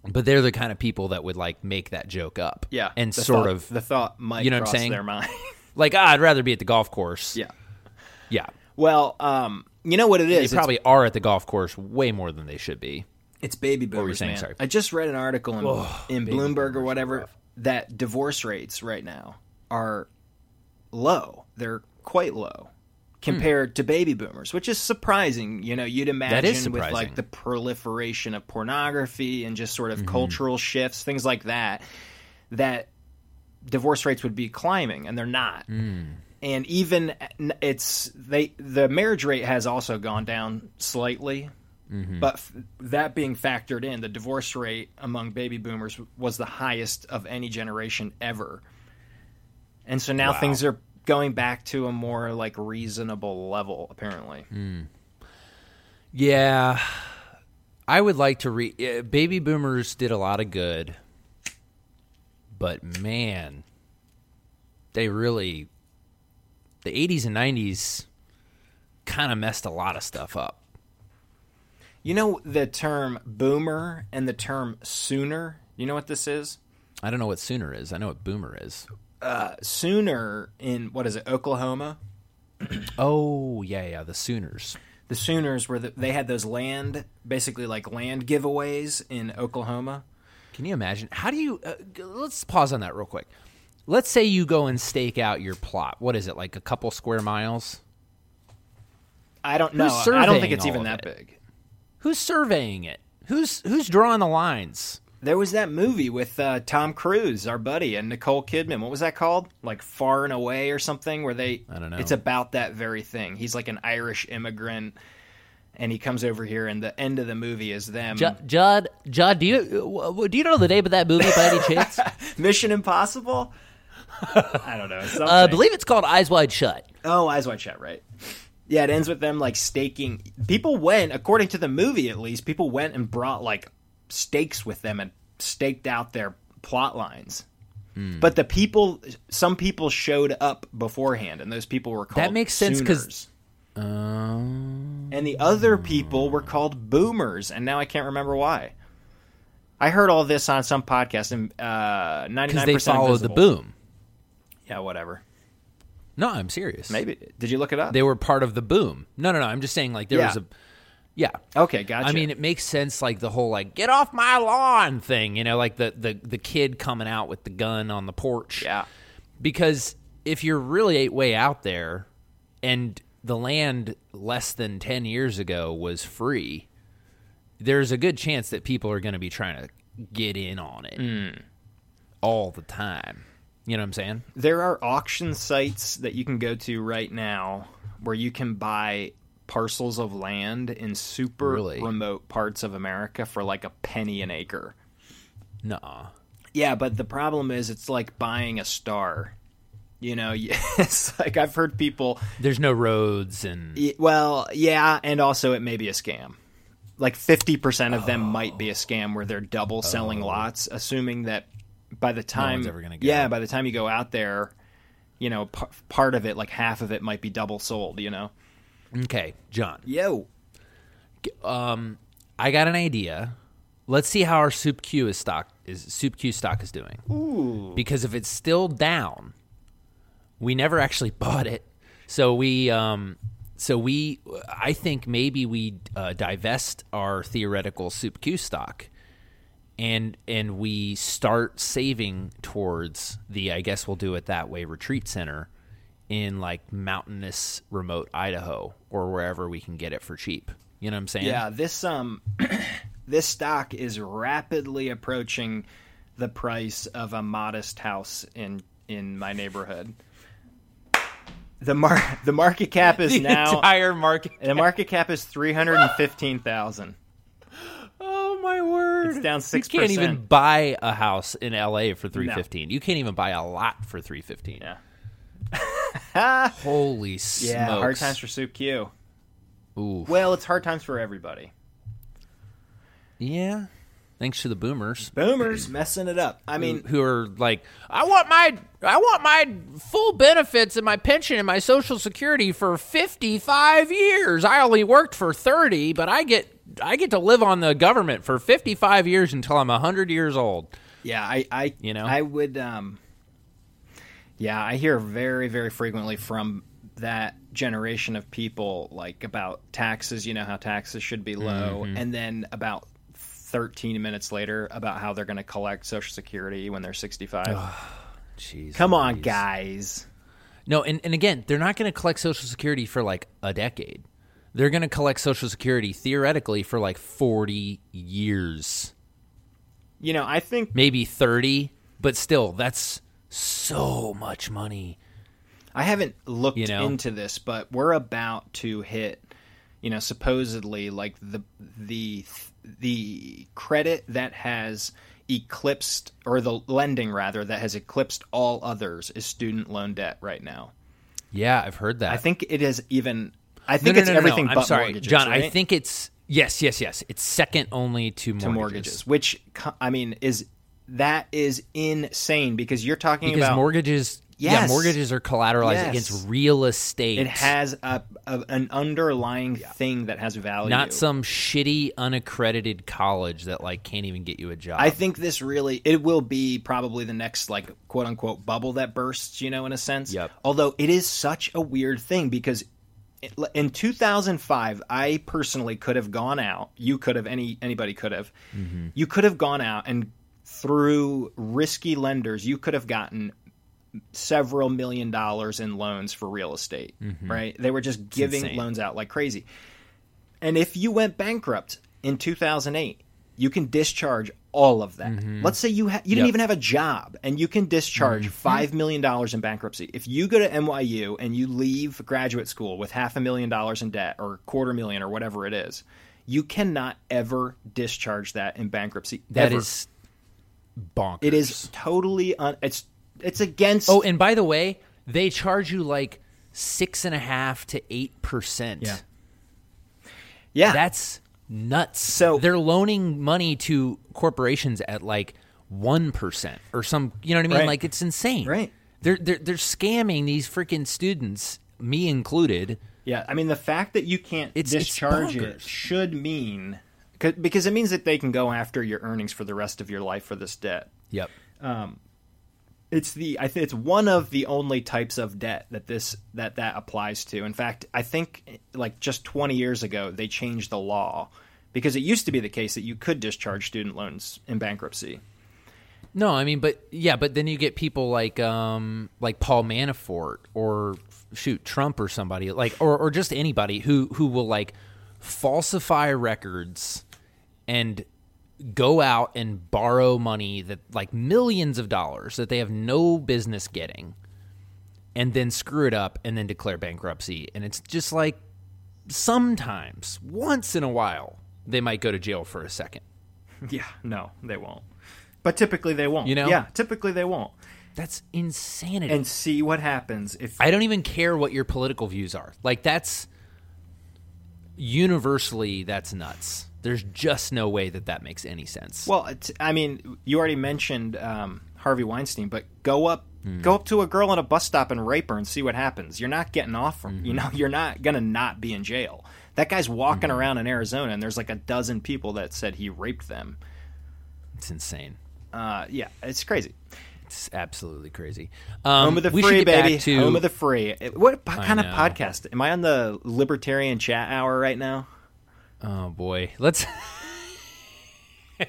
A: But they're the kind of people that would like make that joke up,
B: Yeah.
A: and sort
B: thought-
A: of
B: the thought might
A: you know what I'm saying?
B: their mind.
A: like, ah, I'd rather be at the golf course.
B: yeah.
A: yeah.
B: Well, um, you know what it is? They
A: probably are at the golf course way more than they should be.
B: It's baby boomers,
A: were you saying?
B: man.
A: Sorry.
B: I just read an article in, in Bloomberg or whatever that divorce rates right now are low. They're quite low compared to baby boomers, which is surprising. You know, you'd imagine with like the proliferation of pornography and just sort
A: Mm-hmm.
B: of cultural shifts, things like that, that divorce rates would be climbing, and they're not.
A: Mm.
B: And even it's they the marriage rate has also gone down slightly,
A: Mm-hmm.
B: but f- that being factored in, the divorce rate among baby boomers was the highest of any generation ever. and so now
A: Wow.
B: things are going back to a more like reasonable level. Apparently,
A: Mm. Yeah, I would like to read. Uh, baby boomers did a lot of good, but man, they really the '80s and '90s kind of messed a lot of stuff up.
B: you know the term boomer and the term sooner. You know what this is?
A: I don't know what sooner is. I know what boomer is.
B: Uh, sooner in what is it, Oklahoma?
A: Oh yeah, yeah, the Sooners.
B: The Sooners were the, they had those land, basically like land giveaways in Oklahoma.
A: Can you imagine? How do you? Uh, let's pause on that real quick. Let's say you go and stake out your plot. What is it like? A couple square miles?
B: I don't know. I don't think it's even that
A: it?
B: big.
A: Who's surveying it? Who's who's drawing the lines?
B: There was that movie with uh, Tom Cruise, our buddy, and Nicole Kidman. What was that called? Like Far and Away or something? Where they?
A: I don't know.
B: It's about that very thing. He's like an Irish immigrant, and he comes over here, and the end of the movie is them.
C: Judd, Judd, do you do you know the name of that movie by any chance?
B: Mission Impossible. I don't know.
C: Uh, I believe it's called Eyes Wide Shut.
B: Oh, Eyes Wide Shut, right? Yeah, it ends with them like staking. People went, according to the movie at least, people went and brought like stakes with them and staked out their plot lines.
A: Hmm.
B: But the people, some people showed up beforehand, and those people were called
A: That makes sense
B: because.
A: Um,
B: and the other people were called Boomers, and now I can't remember why. I heard all this on some podcast, and uh, ninety
A: because they
B: percent
A: followed the boom.
B: Yeah, whatever.
A: No, I'm serious.
B: Maybe did you look it up?
A: they were part of the boom. No, no, no. I'm just saying like there
B: Yeah.
A: was a. Yeah.
B: okay, gotcha.
A: I mean, it makes sense, like the whole like "get off my lawn" thing. You know, like the the the kid coming out with the gun on the porch.
B: yeah.
A: because if you're really way out there and the land less than 10 years ago was free there's a good chance that people are going to be trying to get in on it mm. all the time you know what i'm saying
B: There are auction sites that you can go to right now where you can buy parcels of land in super
A: Really?
B: remote parts of America for like a penny an acre.
A: Nuh-uh.
B: Yeah, but the problem is it's like buying a star. You know, it's like I've heard people
A: there's no roads and
B: well, yeah, and also it may be a scam. Like 50% of them might be a scam where they're double selling oh. lots assuming that by the time
A: one's ever gonna go.
B: Yeah, by the time you go out there, you know, p- part of it like half of it might be double sold, you know.
A: okay john
B: Yo.
A: um i got an idea let's see how our soup q is stock is soup q stock is doing
B: Ooh.
A: because if it's still down, we never actually bought it. So we, um, so we, I think maybe we uh, divest our theoretical soup Q stock, and and we start saving towards the, I guess we'll do it that way, retreat center in like mountainous, remote Idaho or wherever we can get it for cheap. You know what I'm saying?
B: Yeah, this um this stock is rapidly approaching the price of a modest house in in my neighborhood. The mar- the market cap is
A: The
B: now
A: entire market.
B: the market cap is 315,000.
A: Oh my word!
B: It's down six.
A: You can't even buy a house in LA for three fifteen. You can't even buy a lot for three fifteen.
B: Yeah.
A: Holy smokes!
B: Yeah, hard times for Soup Q.
A: Ooh.
B: Well, it's hard times for everybody.
A: Yeah. Thanks to the boomers
B: Boomers messing it up. I mean,
A: who are like, I want my, I want my full benefits and my pension and my social security for fifty five years. I only worked for thirty, but I get, I get to live on the government for fifty five years until I'm hundred years old.
B: Yeah, I, I,
A: You know?
B: I would, um, yeah, I hear very, very frequently from that generation of people, like about taxes. You know how taxes should be low,
A: Mm-hmm.
B: and then about thirteen minutes later about how they're going to collect Social Security when they're sixty-five.
A: Jeez.
B: Come on, guys.
A: No, and, and again, they're not going to collect Social Security for like a decade. They're going to collect Social Security theoretically for like 40 years,
B: You know, I think
A: maybe 30, but still, that's so much money.
B: I haven't looked
A: You know?
B: into this, but we're about to hit, you know, supposedly like the the the credit that has eclipsed, or the lending rather, that has eclipsed all others is student loan debt right now.
A: Yeah, I've heard that.
B: I think it is even. I think
A: no,
B: it's
A: no,
B: everything but
A: I'm sorry,
B: mortgages,
A: John. I think it's yes, yes, yes. It's second only to mortgages.
B: to mortgages, which I mean is that is insane because you're talking
A: because
B: about
A: mortgages. Yeah, mortgages are collateralized
B: Yes.
A: against real estate.
B: it has a, a an underlying thing that has value.
A: not some shitty unaccredited college that like can't even get you a job.
B: I think this really it will be probably the next like quote unquote bubble that bursts, you know, in a sense.
A: Yep.
B: Although it is such a weird thing because in 2005, I personally could have gone out. You could have any anybody could have.
A: Mm-hmm.
B: You could have gone out and through risky lenders, you could have gotten several million dollars in loans for real estate, right? They were just giving
A: Mm-hmm.
B: loans out like crazy. And if you went bankrupt in 2008, you can discharge all of that. Mm-hmm. Let's say you ha- you didn't even have a job and you can discharge mm-hmm. $5 million in bankruptcy. If you go to NYU and you leave graduate school with half a million dollars in debt or a quarter million or whatever it is, you cannot ever discharge that in bankruptcy.
A: that
B: ever.
A: is bonkers.
B: it is totally un- it's it's against
A: Oh, and by the way, they charge you like six and a half to eight percent.
B: Yeah. yeah.
A: That's nuts.
B: So-
A: they're loaning money to corporations at like one percent or some. You know what I mean?
B: Right.
A: Like it's insane.
B: Right.
A: They're they're they're scamming these freaking students, me included.
B: Yeah, I mean the fact that you can't
A: It's- it's
B: discharge it
A: bonkers.
B: should mean 'cause- because it means that they can go after your earnings for the rest of your life for this debt.
A: Yep.
B: Um, It's the I think it's one of the only types of debt that this that that applies to. In fact, I think like just 20 years ago they changed the law because it used to be the case that you could discharge student loans in bankruptcy.
A: No, I mean, but yeah, but then you get people like um like Paul Manafort or shoot Trump or somebody like or or just anybody who who will like falsify records and go out and borrow money that like millions of dollars that they have no business getting and then screw it up and then declare bankruptcy and it's just like sometimes once in a while they might go to jail for a second
B: Yeah, no, they won't. But typically they won't.
A: You know?
B: Yeah, typically they won't.
A: that's insanity
B: And see what happens if
A: I don't even care what your political views are. Like that's universally that's nuts. There's just no way that that makes any sense.
B: Well, it's, I mean, you already mentioned um, Harvey Weinstein, but go up, go up to a girl at a bus stop and rape her and see what happens. You're not getting off from, you know, you're not gonna not be in jail. That guy's walking around in Arizona, and there's like a dozen people that said he raped them.
A: it's insane.
B: Uh, yeah, it's crazy.
A: It's absolutely crazy. Um,
B: Home of the
A: we
B: free, baby.
A: to-
B: Home of the free. What kind of podcast? Am I on the Libertarian Chat Hour right now?
A: Oh boy, let's.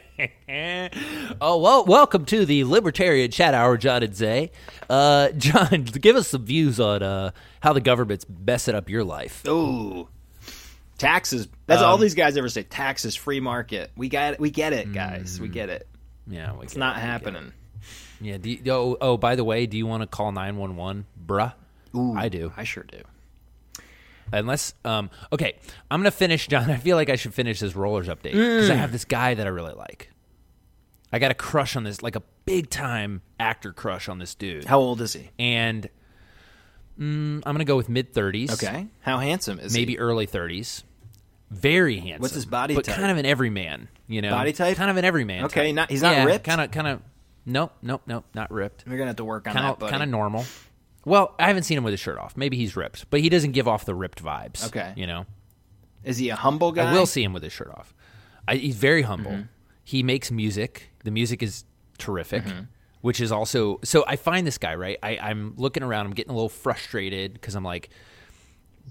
A: oh well, welcome to the Libertarian Chat Hour, John and Zay. Uh, John, give us some views on uh, how the government's messing up your life.
B: Oh, Taxes. That's
A: Um,
B: all these guys ever say. Taxes, free market. We got it. We get it, guys. We get it.
A: Yeah, we
B: It's not happening.
A: Yeah. Do you, oh, oh, by the way, do you want to call nine one one, bruh? I do.
B: I sure do.
A: Unless, um, okay, I'm gonna finish, John. I feel like I should finish this rollers update because I have this guy that I really like. I got a crush on this, like a big time actor crush on this dude,
B: How old is he?
A: and mm, I'm gonna go with mid 30s.
B: Okay. How handsome is
A: maybe
B: he?
A: early 30s. Very handsome.
B: What's his body
A: but
B: type?
A: kind of an everyman. You know,
B: Body type?
A: Kind of an everyman.
B: Okay,
A: type.
B: not- he's not
A: Yeah,
B: ripped?
A: Kind of, kind of. Nope, nope, nope. Not ripped.
B: We're gonna have to work on
A: Kind
B: that,
A: kind of normal. Well, I haven't seen him with his shirt off. Maybe he's ripped, but he doesn't give off the ripped vibes.
B: Okay.
A: you know.
B: Is he a humble guy?
A: I will see him with his shirt off. I, he's very humble.
B: Mm-hmm.
A: He makes music. The music is terrific,
B: Mm-hmm.
A: which is also so. I find this guy right. I, I'm looking around. I'm getting a little frustrated because I'm like,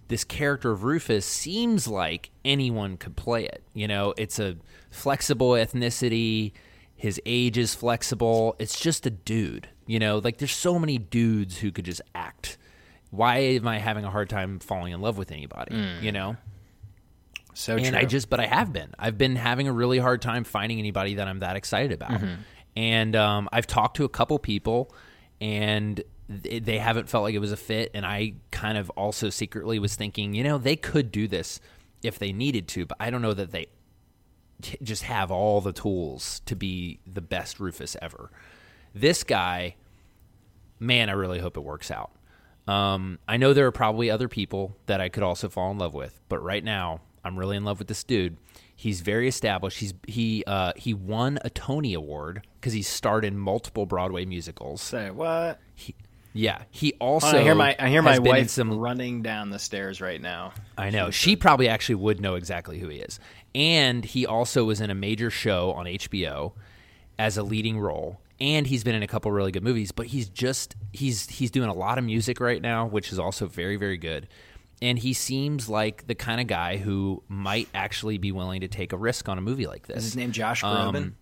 A: this character of Rufus seems like anyone could play it. You know, it's a flexible ethnicity. His age is flexible. It's just a dude. You know, like there's so many dudes who could just act. Why am I having a hard time falling in love with anybody? You know,
B: So
A: and
B: true.
A: I just, but I have been. I've been having a really hard time finding anybody that I'm that excited about. And um, I've talked to a couple people, and th- they haven't felt like it was a fit. And I kind of also secretly was thinking, you know, they could do this if they needed to, but I don't know that they just have all the tools to be the best Rufus ever. This guy, man, I really hope it works out. Um, I know there are probably other people that I could also fall in love with, but right now I'm really in love with this dude. He's very established. He's he uh, he won a Tony Award because he starred in multiple Broadway musicals.
B: Say what?
A: He, yeah, he also.
B: I hear my I hear my wife
A: some
B: running down the stairs right now.
A: I know. She probably actually would know exactly who he is. And he also was in a major show on HBO as a leading role. And he's been in a couple really good movies, but he's just he's he's doing a lot of music right now, which is also very very good. And he seems like the kind of guy who might actually be willing to take a risk on a movie like this.
B: Is his name Josh Groban?
A: Um,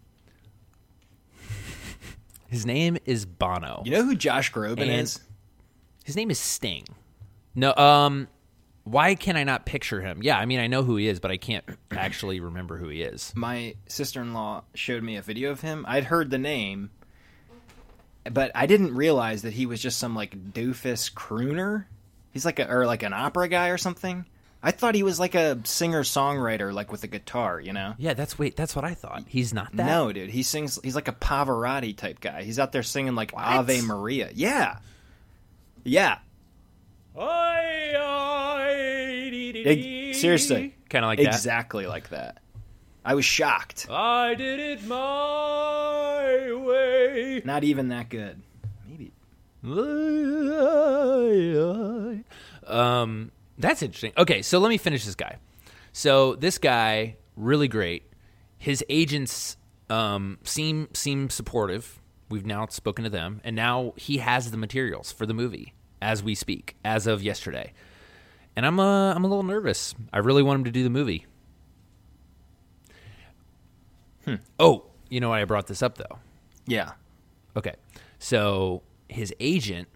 A: His name is Bono.
B: you know who Josh Groban
A: and-
B: is?
A: His name is Sting. No, um, why can I not picture him? Yeah, I mean I know who he is, but I can't actually remember who he is.
B: My sister-in-law showed me a video of him. I'd heard the name, but I didn't realize that he was just some like doofus crooner. He's like a or like an opera guy or something. I thought he was like a singer-songwriter, like with a guitar, you know.
A: Yeah, that's wait, that's what I thought. He's not that.
B: No, dude, he sings. He's like a Pavarotti type guy. He's out there singing like Ave Maria. Yeah, yeah. Ex- seriously,
A: kind of like that.
B: exactly like that. I was shocked.
A: I did it my way.
B: Not even that good. Maybe.
A: Um, that's interesting. Okay, so let me finish this guy. So this guy, really great. His agents um, seem seem supportive. We've now spoken to them, and now he has the materials for the movie as we speak, as of yesterday. And I'm uh, I'm a little nervous. I really want him to do the movie.
B: Hmm.
A: Oh, you know why I brought this up though?
B: Yeah.
A: Okay. So his agent,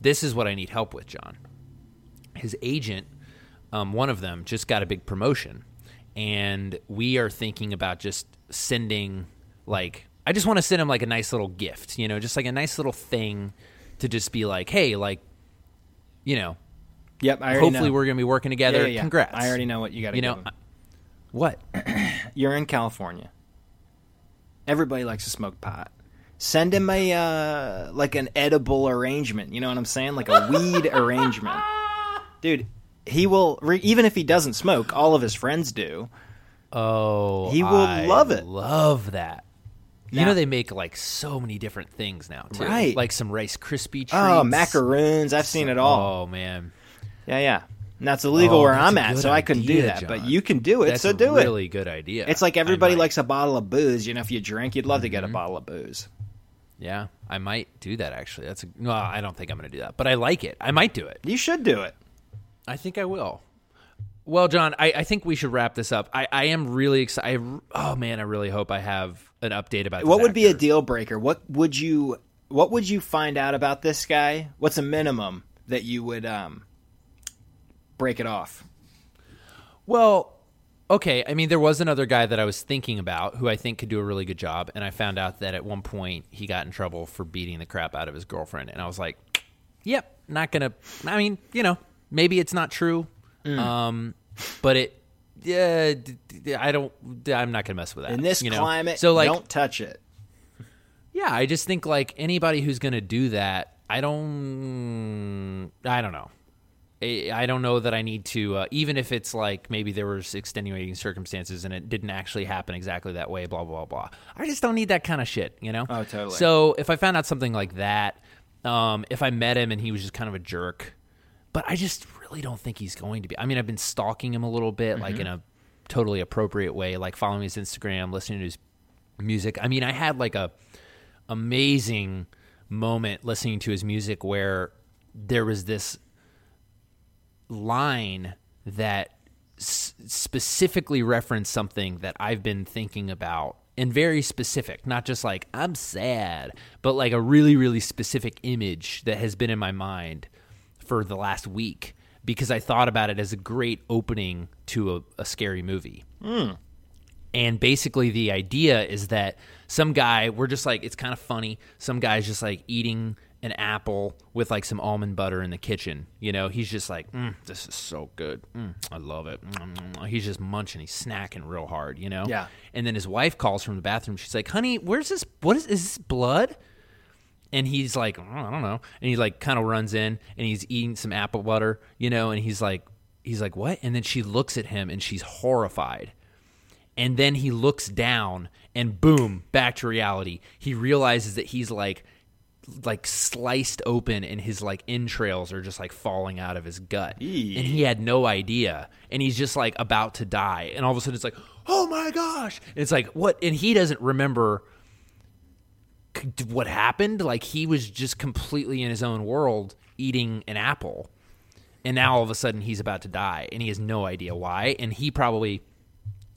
A: this is what I need help with, John. His agent, um, one of them, just got a big promotion. And we are thinking about just sending, like, I just want to send him, like, a nice little gift, you know, just like a nice little thing to just be like, hey, like, you know,
B: Yep. I already
A: hopefully
B: know.
A: we're going to be working together.
B: yeah, yeah.
A: Congrats.
B: I already know what you got to
A: do.
B: You
A: know. I- what?
B: You're in California. Everybody likes to smoke pot. Send him a uh, like an edible arrangement. You know what I'm saying? Like a weed arrangement, dude. He will re- even if he doesn't smoke. All of his friends do.
A: Oh,
B: He will
A: I
B: love it.
A: Love that. You know they make like so many different things now, too.
B: Right.
A: Like some Rice Krispie treats.
B: Oh, macaroons! I've seen it all.
A: Oh man,
B: Yeah, yeah. And that's illegal
A: Oh,
B: where I'm at, so I couldn't do
A: idea,
B: that. But you can do it,
A: that's
B: so do
A: really
B: it.
A: Really good idea.
B: It's like everybody likes a bottle of booze. You know, if you drink, you'd love to get a
A: Mm-hmm.
B: bottle of booze.
A: Yeah, I might do that actually. That's a, no, I don't think I'm going to do that, but I like it. I might do it.
B: You should do it.
A: I think I will. Well, John, I, I think we should wrap this up. I, I am really excited. Oh man, I really hope I have an update about
B: What would be a deal breaker? What would you What would you find out about this guy? What's a minimum that you would um break it off?
A: Well, okay. I mean, there was another guy that I was thinking about who I think could do a really good job, and I found out that at one point he got in trouble for beating the crap out of his girlfriend, and I was like, "Yep, not gonna." I mean, you know, maybe it's not true,
B: Mm.
A: um, but it. Yeah, I don't. I'm not gonna mess with that
B: In this
A: you know?
B: climate,
A: So like,
B: don't touch it.
A: yeah, I just think like anybody who's going to do that, I don't, I don't know. I I don't know that I need to, uh, even if it's like maybe there was extenuating circumstances and it didn't actually happen exactly that way, blah blah blah. I just don't need that kind of shit, you know.
B: Oh, totally.
A: So if I found out something like that, um, if I met him and he was just kind of a jerk, but I just really don't think he's going to be. I mean, I've been stalking him a little bit, like in a totally appropriate way, like following his Instagram, listening to his music. I mean, I had like a amazing moment listening to his music where there was this line that s- specifically referenced something that I've been thinking about and very specific, not just like I'm sad, but like a really really specific image that has been in my mind for the last week because I thought about it as a great opening to a, a scary movie. Hmm. And basically, the idea is that some guy, we're just like, it's kind of funny. Some guy's just like eating an apple with like some almond butter in the kitchen. You know, he's just like, mm, this is so good. Mm, I love it. Mm, He's just munching. He's snacking real hard. You know.
B: Yeah.
A: And then his wife calls from the bathroom. She's like, "Honey, where's this? What is is this blood?" And he's like, "Oh, I don't know. And he like kind of runs in and he's eating some apple butter, you know, and he's like, he's like, what? And then she looks at him and she's horrified. And then he looks down and boom, back to reality. He realizes that he's like, like sliced open and his like entrails are just like falling out of his gut.
B: Eee.
A: And he had no idea. And he's just like about to die. And all of a sudden it's like, oh my gosh. And it's like, what? And he doesn't remember what happened. Like he was just completely in his own world eating an apple. And now all of a sudden he's about to die and he has no idea why. And he probably,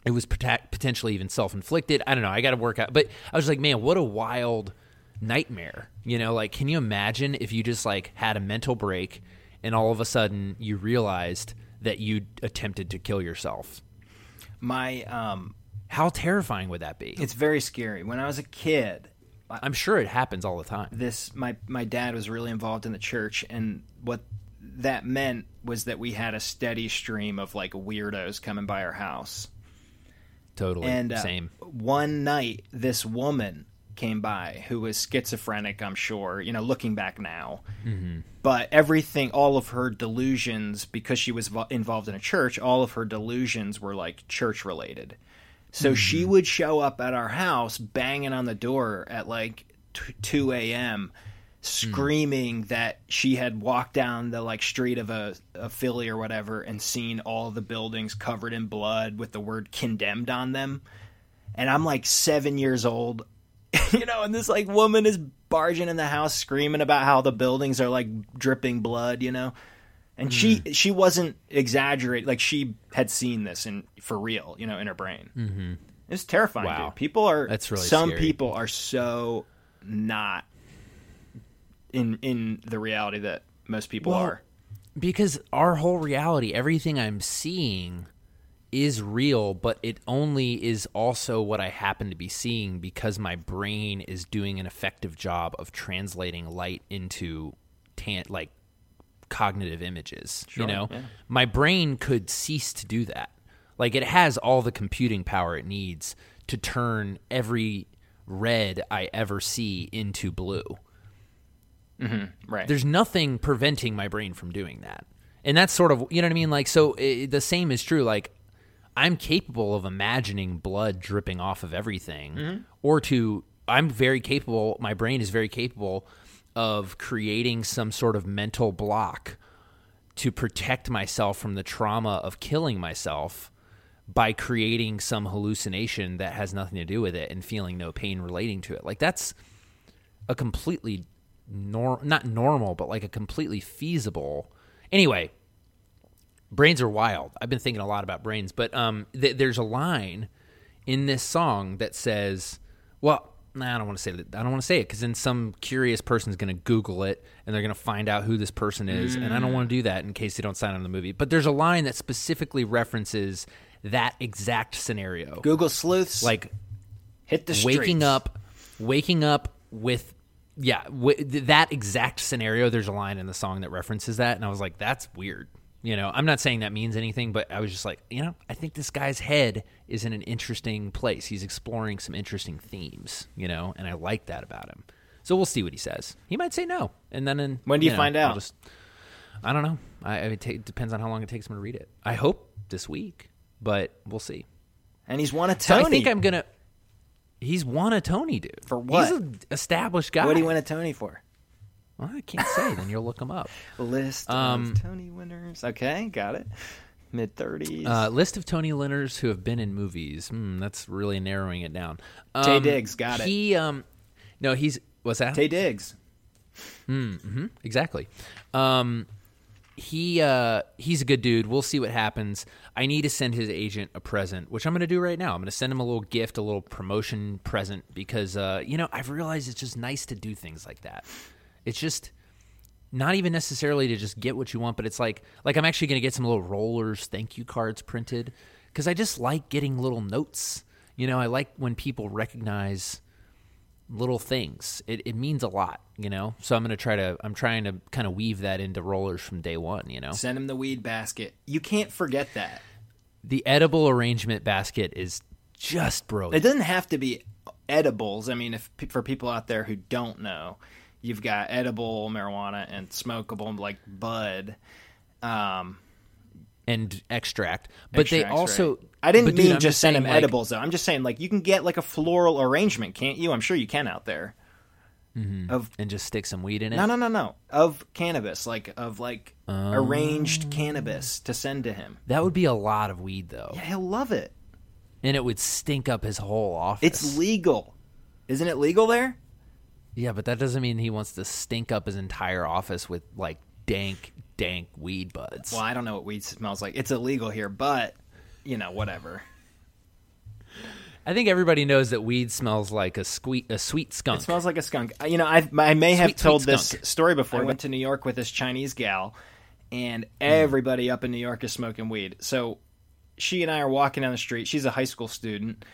A: it was potentially even self inflicted. I don't know. I got to work out. But I was like, man, what a wild nightmare. You know, like, can you imagine if you just like had a mental break and all of a sudden you realized that you attempted to kill yourself?
B: My um,
A: How terrifying would that be?
B: it's very scary. When I was a kid,
A: I'm sure it happens all the time.
B: this my my dad was really involved in the church, and what that meant was that we had a steady stream of like weirdos coming by our house.
A: Totally.
B: And uh,
A: Same.
B: One night, this woman came by who was schizophrenic. I'm sure, you know, looking back now.
A: Mm-hmm.
B: But everything, all of her delusions, because she was vo- involved in a church, all of her delusions were like church related. So
A: Mm-hmm.
B: she would show up at our house banging on the door at like t- 2 a.m. screaming that she had walked down the like street of a, a Philly or whatever and seen all the buildings covered in blood with the word condemned on them. And I'm like seven years old, you know, and this like woman is barging in the house screaming about how the buildings are like dripping blood, you know. And she she wasn't exaggerating, like she had seen this in for real, you know, in her brain. Mm-hmm. It's terrifying.
A: Wow.
B: Dude. People are
A: That's really
B: some
A: scary.
B: people are so not in in the reality that most people
A: Well,
B: are.
A: because our whole reality, everything I'm seeing is real, but it only is also what I happen to be seeing because my brain is doing an effective job of translating light into tan- like cognitive images.
B: Sure,
A: you know,
B: yeah.
A: my brain could cease to do that. Like it has all the computing power it needs to turn every red I ever see into blue mm-hmm,
B: Right.
A: there's nothing preventing my brain from doing that and that's sort of you know what i mean like so i the same is true like i'm capable of imagining blood dripping off of everything mm-hmm. or to i'm very capable my brain is very capable of creating some sort of mental block to protect myself from the trauma of killing myself by creating some hallucination that has nothing to do with it and feeling no pain relating to it like that's a completely nor not normal, but like a completely feasible. Anyway, brains are wild. I've been thinking a lot about brains, but um, th- there's a line in this song that says, "Well, nah, I don't want to say that. I don't want to say it because then some curious person's going to Google it and they're going to find out who this person is, and I don't want to do that in case they don't sign on the movie." But there's a line that specifically references that exact scenario,
B: Google sleuths
A: like
B: hit the
A: waking up waking up with yeah w- that exact scenario there's a line in the song that references that and i was like that's weird you know i'm not saying that means anything but i was just like you know i think this guy's head is in an interesting place he's exploring some interesting themes you know and i like that about him so we'll see what he says he might say no and then in,
B: When do you
A: know,
B: find out?
A: just- i don't know i, I it ta- depends on how long it takes him to read it i hope this week but we'll see
B: and he's won a
A: so
B: Tony.
A: I think I'm gonna. He's won a Tony, dude.
B: For what?
A: He's an established guy.
B: what do you win a Tony for?
A: Well, I can't say. then you'll look them up.
B: List
A: Um,
B: of Tony winners. Okay, got it. Mid thirties.
A: Uh, list of Tony winners who have been in movies. Hmm, that's really narrowing it down. Um,
B: Taye Diggs, got it.
A: He um, no, he's what's that?
B: Taye Diggs. Hmm.
A: exactly. Um, he uh, he's a good dude. We'll see what happens. I need to send his agent a present, which I'm going to do right now. I'm going to send him a little gift, a little promotion present, because uh, you know I've realized it's just nice to do things like that. It's just not even necessarily to just get what you want, but it's like like I'm actually going to get some little rollers, thank you cards printed, because I just like getting little notes. You know, I like when people recognize little things. It, it means a lot, you know. So I'm gonna try to. I'm trying to kind of weave that into rollers from day one. You know,
B: Send them the weed basket. You can't forget that.
A: the edible arrangement basket is just
B: broken.
A: It
B: doesn't have to be edibles. I mean, if for people out there who don't know, you've got edible marijuana and smokable like bud. Um,
A: and extract, but they also.
B: right. I didn't
A: but, dude,
B: mean
A: I'm
B: just send
A: saying,
B: him
A: like,
B: edibles though. I'm just saying like you can get like a floral arrangement, can't you? I'm sure you can out there. Of
A: and just stick some weed in it.
B: no, no, no, no. Of cannabis, like of like
A: Oh.
B: arranged cannabis to send to him.
A: That would be a lot of weed though,
B: Yeah, he'll love it.
A: and it would stink up his whole office.
B: It's legal, isn't it legal there?
A: Yeah, but that doesn't mean he wants to stink up his entire office with like dank, dank weed buds.
B: Well, I don't know what weed smells like. It's illegal here, but you know, whatever.
A: I think everybody knows that weed smells like a sweet, a sweet skunk.
B: It smells like a skunk. You know, I've, I may have
A: Sweet, sweet
B: told this story before. I went to New York with this Chinese gal, and mm. everybody up in New York is smoking weed. So she and I are walking down the street. She's a high school student,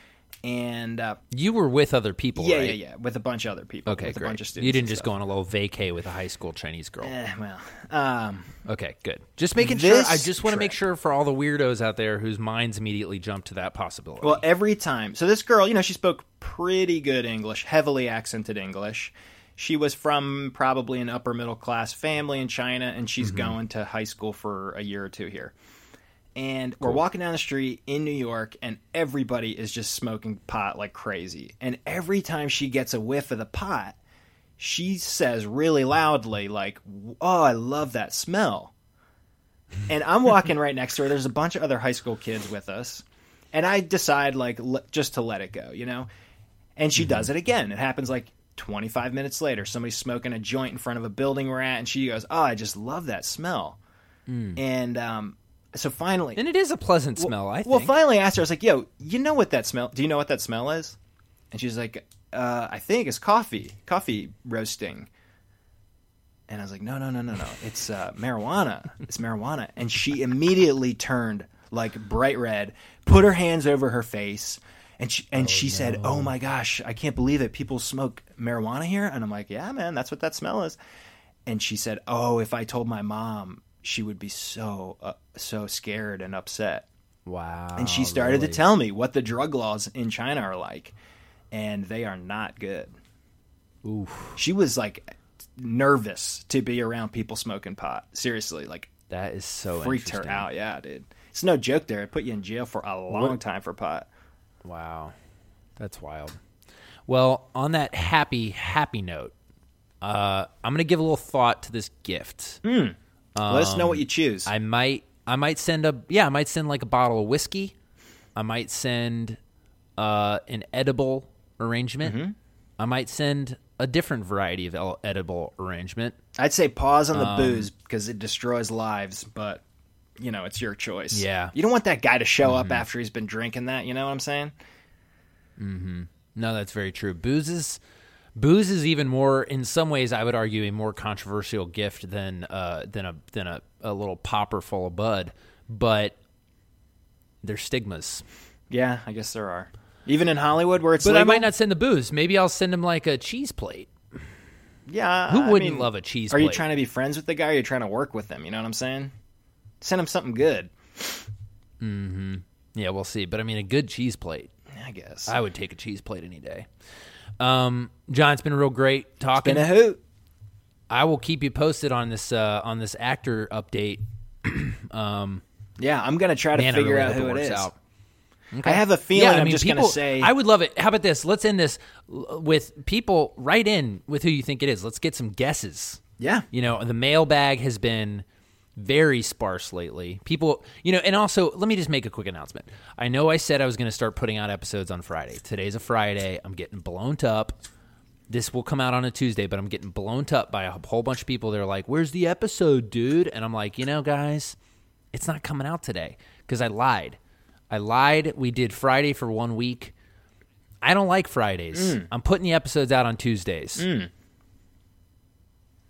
B: and uh,
A: you were with other people,
B: yeah,
A: right?
B: yeah, yeah, with a bunch of other people.
A: Okay,
B: with
A: great.
B: a bunch of students.
A: you didn't just
B: stuff.
A: go on a little vacay with a high school Chinese girl.
B: Eh, well, um,
A: Okay, good. Just making sure. I just want to make sure for all the weirdos out there whose minds immediately jump to that possibility.
B: Well, every time. So this girl, you know, she spoke pretty good English, heavily accented English. She was from probably an upper middle class family in China, and she's going to high school for a year or two here. And we're walking down the street in New York, and everybody is just smoking pot like crazy. And every time she gets a whiff of the pot, she says really loudly, like, "Oh, I love that smell." And I'm walking right next to her. There's a bunch of other high school kids with us and I decide like l- just to let it go, you know. And she does it again. It happens like 25 minutes later. Somebody's smoking a joint in front of a building we're at, and she goes, "Oh, I just love that smell." And um, so finally,
A: and it is a pleasant smell. I think.
B: well, finally, I asked her. I was like, "Yo, you know what that smell? Do you know what that smell is?" And she's like, uh, "I think it's coffee, coffee roasting." And I was like, "No, no, no, no, no. It's uh, marijuana. It's marijuana." And she immediately turned like bright red, put her hands over her face, and she and she said, "Oh my gosh, I can't believe it. People smoke marijuana here." And I'm like, "Yeah, man, that's what that smell is." And she said, "Oh, if I told my mom, she would be so uh, so scared and upset."
A: wow.
B: and she started to tell me what the drug laws in China are like, and they are not good.
A: Oof,
B: She was like nervous to be around people smoking pot. Seriously, like
A: that is so
B: freaked her out. Yeah, dude. It's no joke. There, it put you in jail for a long time for pot.
A: Wow, that's wild. Well, on that happy, happy note, uh, I'm gonna give a little thought to this gift.
B: Let us know what you choose.
A: Um, I might, I might send a, yeah, I might send like a bottle of whiskey. I might send uh, an edible arrangement.
B: Mm-hmm.
A: I might send a different variety of edible arrangement.
B: I'd say pause on the
A: Um,
B: booze because it destroys lives, but you know it's your choice.
A: Yeah. Mm-hmm.
B: you don't want that guy to show up after he's been drinking that. You know what I'm saying? Mhm.
A: No, that's very true. Booze is booze is even more in some ways I would argue a more controversial gift than uh than a than a, a little popper full of bud, but there's stigmas.
B: Yeah, I guess there are. Even in Hollywood, where it's
A: But
B: legal.
A: I might not send the booze. Maybe I'll send him like a cheese plate.
B: Yeah,
A: Who wouldn't
B: mean,
A: love a cheese
B: Are you trying to be friends with the guy? or Are you trying to work with him? You know what I'm saying? Send him something good. Hmm.
A: Yeah, we'll see. But I mean a good cheese plate.
B: I guess.
A: I would take a cheese plate any day. Um, John, it's been real great talking.
B: Been a hoot.
A: I will keep you posted on this uh, on this actor update.
B: um, Yeah, I'm gonna try to
A: Man,
B: figure
A: really
B: out who
A: it
B: is.
A: out.
B: I have a feeling
A: yeah, I
B: I'm
A: mean,
B: just
A: people,
B: gonna say.
A: I would love it. How about this? Let's end this with people write in with who you think it is. Let's get some guesses.
B: yeah,
A: You know, the mailbag has been very sparse lately. People, you know, and also let me just make a quick announcement. I know I said I was going to start putting out episodes on Friday. Today's a Friday. I'm getting blown up. This will come out on a Tuesday, but I'm getting blown up by a whole bunch of people. They're like, "Where's the episode, dude?" And I'm like, "You know, guys, it's not coming out today because I lied. I lied. We did Friday for one week. I don't like Fridays. Mm. I'm putting the episodes out on Tuesdays. Mm.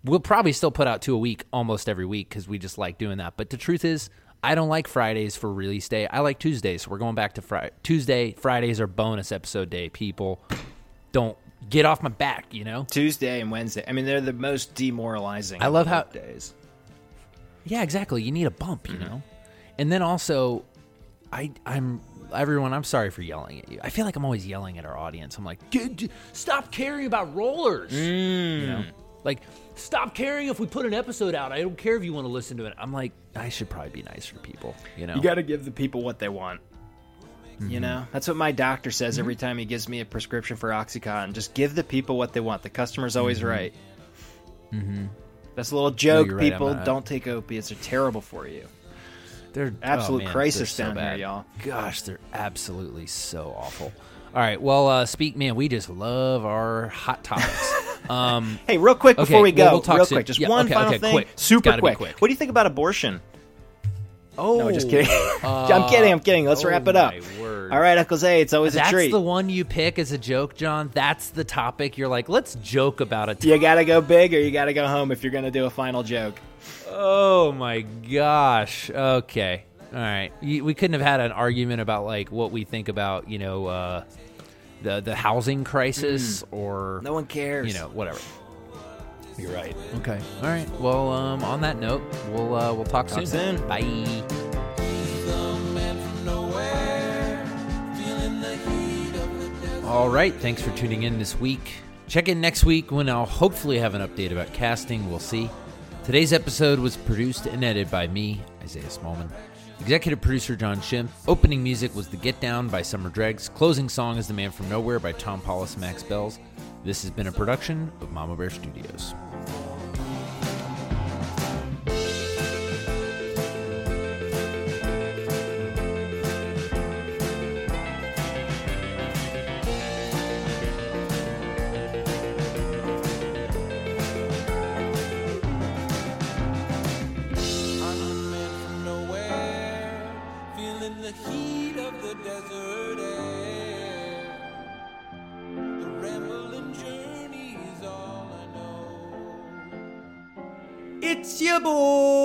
A: We'll probably still put out two a week almost every week because we just like doing that. But the truth is, I don't like Fridays for release day. I like Tuesdays. So we're going back to Friday. Tuesday, Fridays are bonus episode day. People don't get off my back, you know?
B: Tuesday and Wednesday. I mean, they're the most demoralizing.
A: I love how-
B: days.
A: Yeah, exactly. You need a bump, you know? And then also, I, I'm, everyone, I'm sorry for yelling at you. I feel like I'm always yelling at our audience. I'm like, "Dude, dude, stop caring about rollers. You know? Mm. Like, stop caring if we put an episode out. I don't care if you want to listen to it. I'm like, I should probably be nicer to people, you know?
B: You got to give the people what they want.
A: Mm-hmm.
B: You know, that's what my doctor says every time he gives me a prescription for OxyContin. Just give the people what they want. The customer's always right. Mm-hmm. That's a little joke,
A: you're right,
B: people.
A: not-
B: Don't take opiates; they're terrible for you.
A: They're
B: Absolute
A: oh, man,
B: crisis
A: they're so
B: down here, y'all.
A: Gosh, they're absolutely so awful. All right, well, uh, speak, man. We just love our hot topics. Um,
B: Hey, real quick
A: Okay,
B: before we go,
A: we'll talk
B: real
A: soon.
B: quick, just
A: Yeah,
B: one
A: okay,
B: final
A: okay,
B: thing,
A: quick.
B: super quick.
A: quick.
B: What do you think about abortion?
A: oh,
B: No, just kidding. I'm kidding. I'm kidding. Let's
A: oh
B: wrap it up. All right, Uncle Zay, it's always
A: That's
B: a treat.
A: That's the one you pick as a joke, John. That's the topic. You're like, let's joke about it.
B: You got to go big or you got to go home if you're going to do a final joke.
A: Oh my gosh. Okay. All right. We couldn't have had an argument about like what we think about, you know, uh, the the housing crisis or
B: No one cares.
A: you know, whatever. You're right. Okay. All right. Well, um, on that note, we'll uh, we'll talk,
B: Talk
A: soon.
B: soon.
A: Bye. All right. Thanks for tuning in this week. Check in next week when I'll hopefully have an update about casting. We'll see. Today's episode was produced and edited by me, Isaiah Smallman. Executive producer John Shim. Opening music was The Get Down by Summer Dregs. Closing song is The Man from Nowhere by Tom Paulus and Max Bells. This has been a production of Mama Bear Studios.
B: Boy.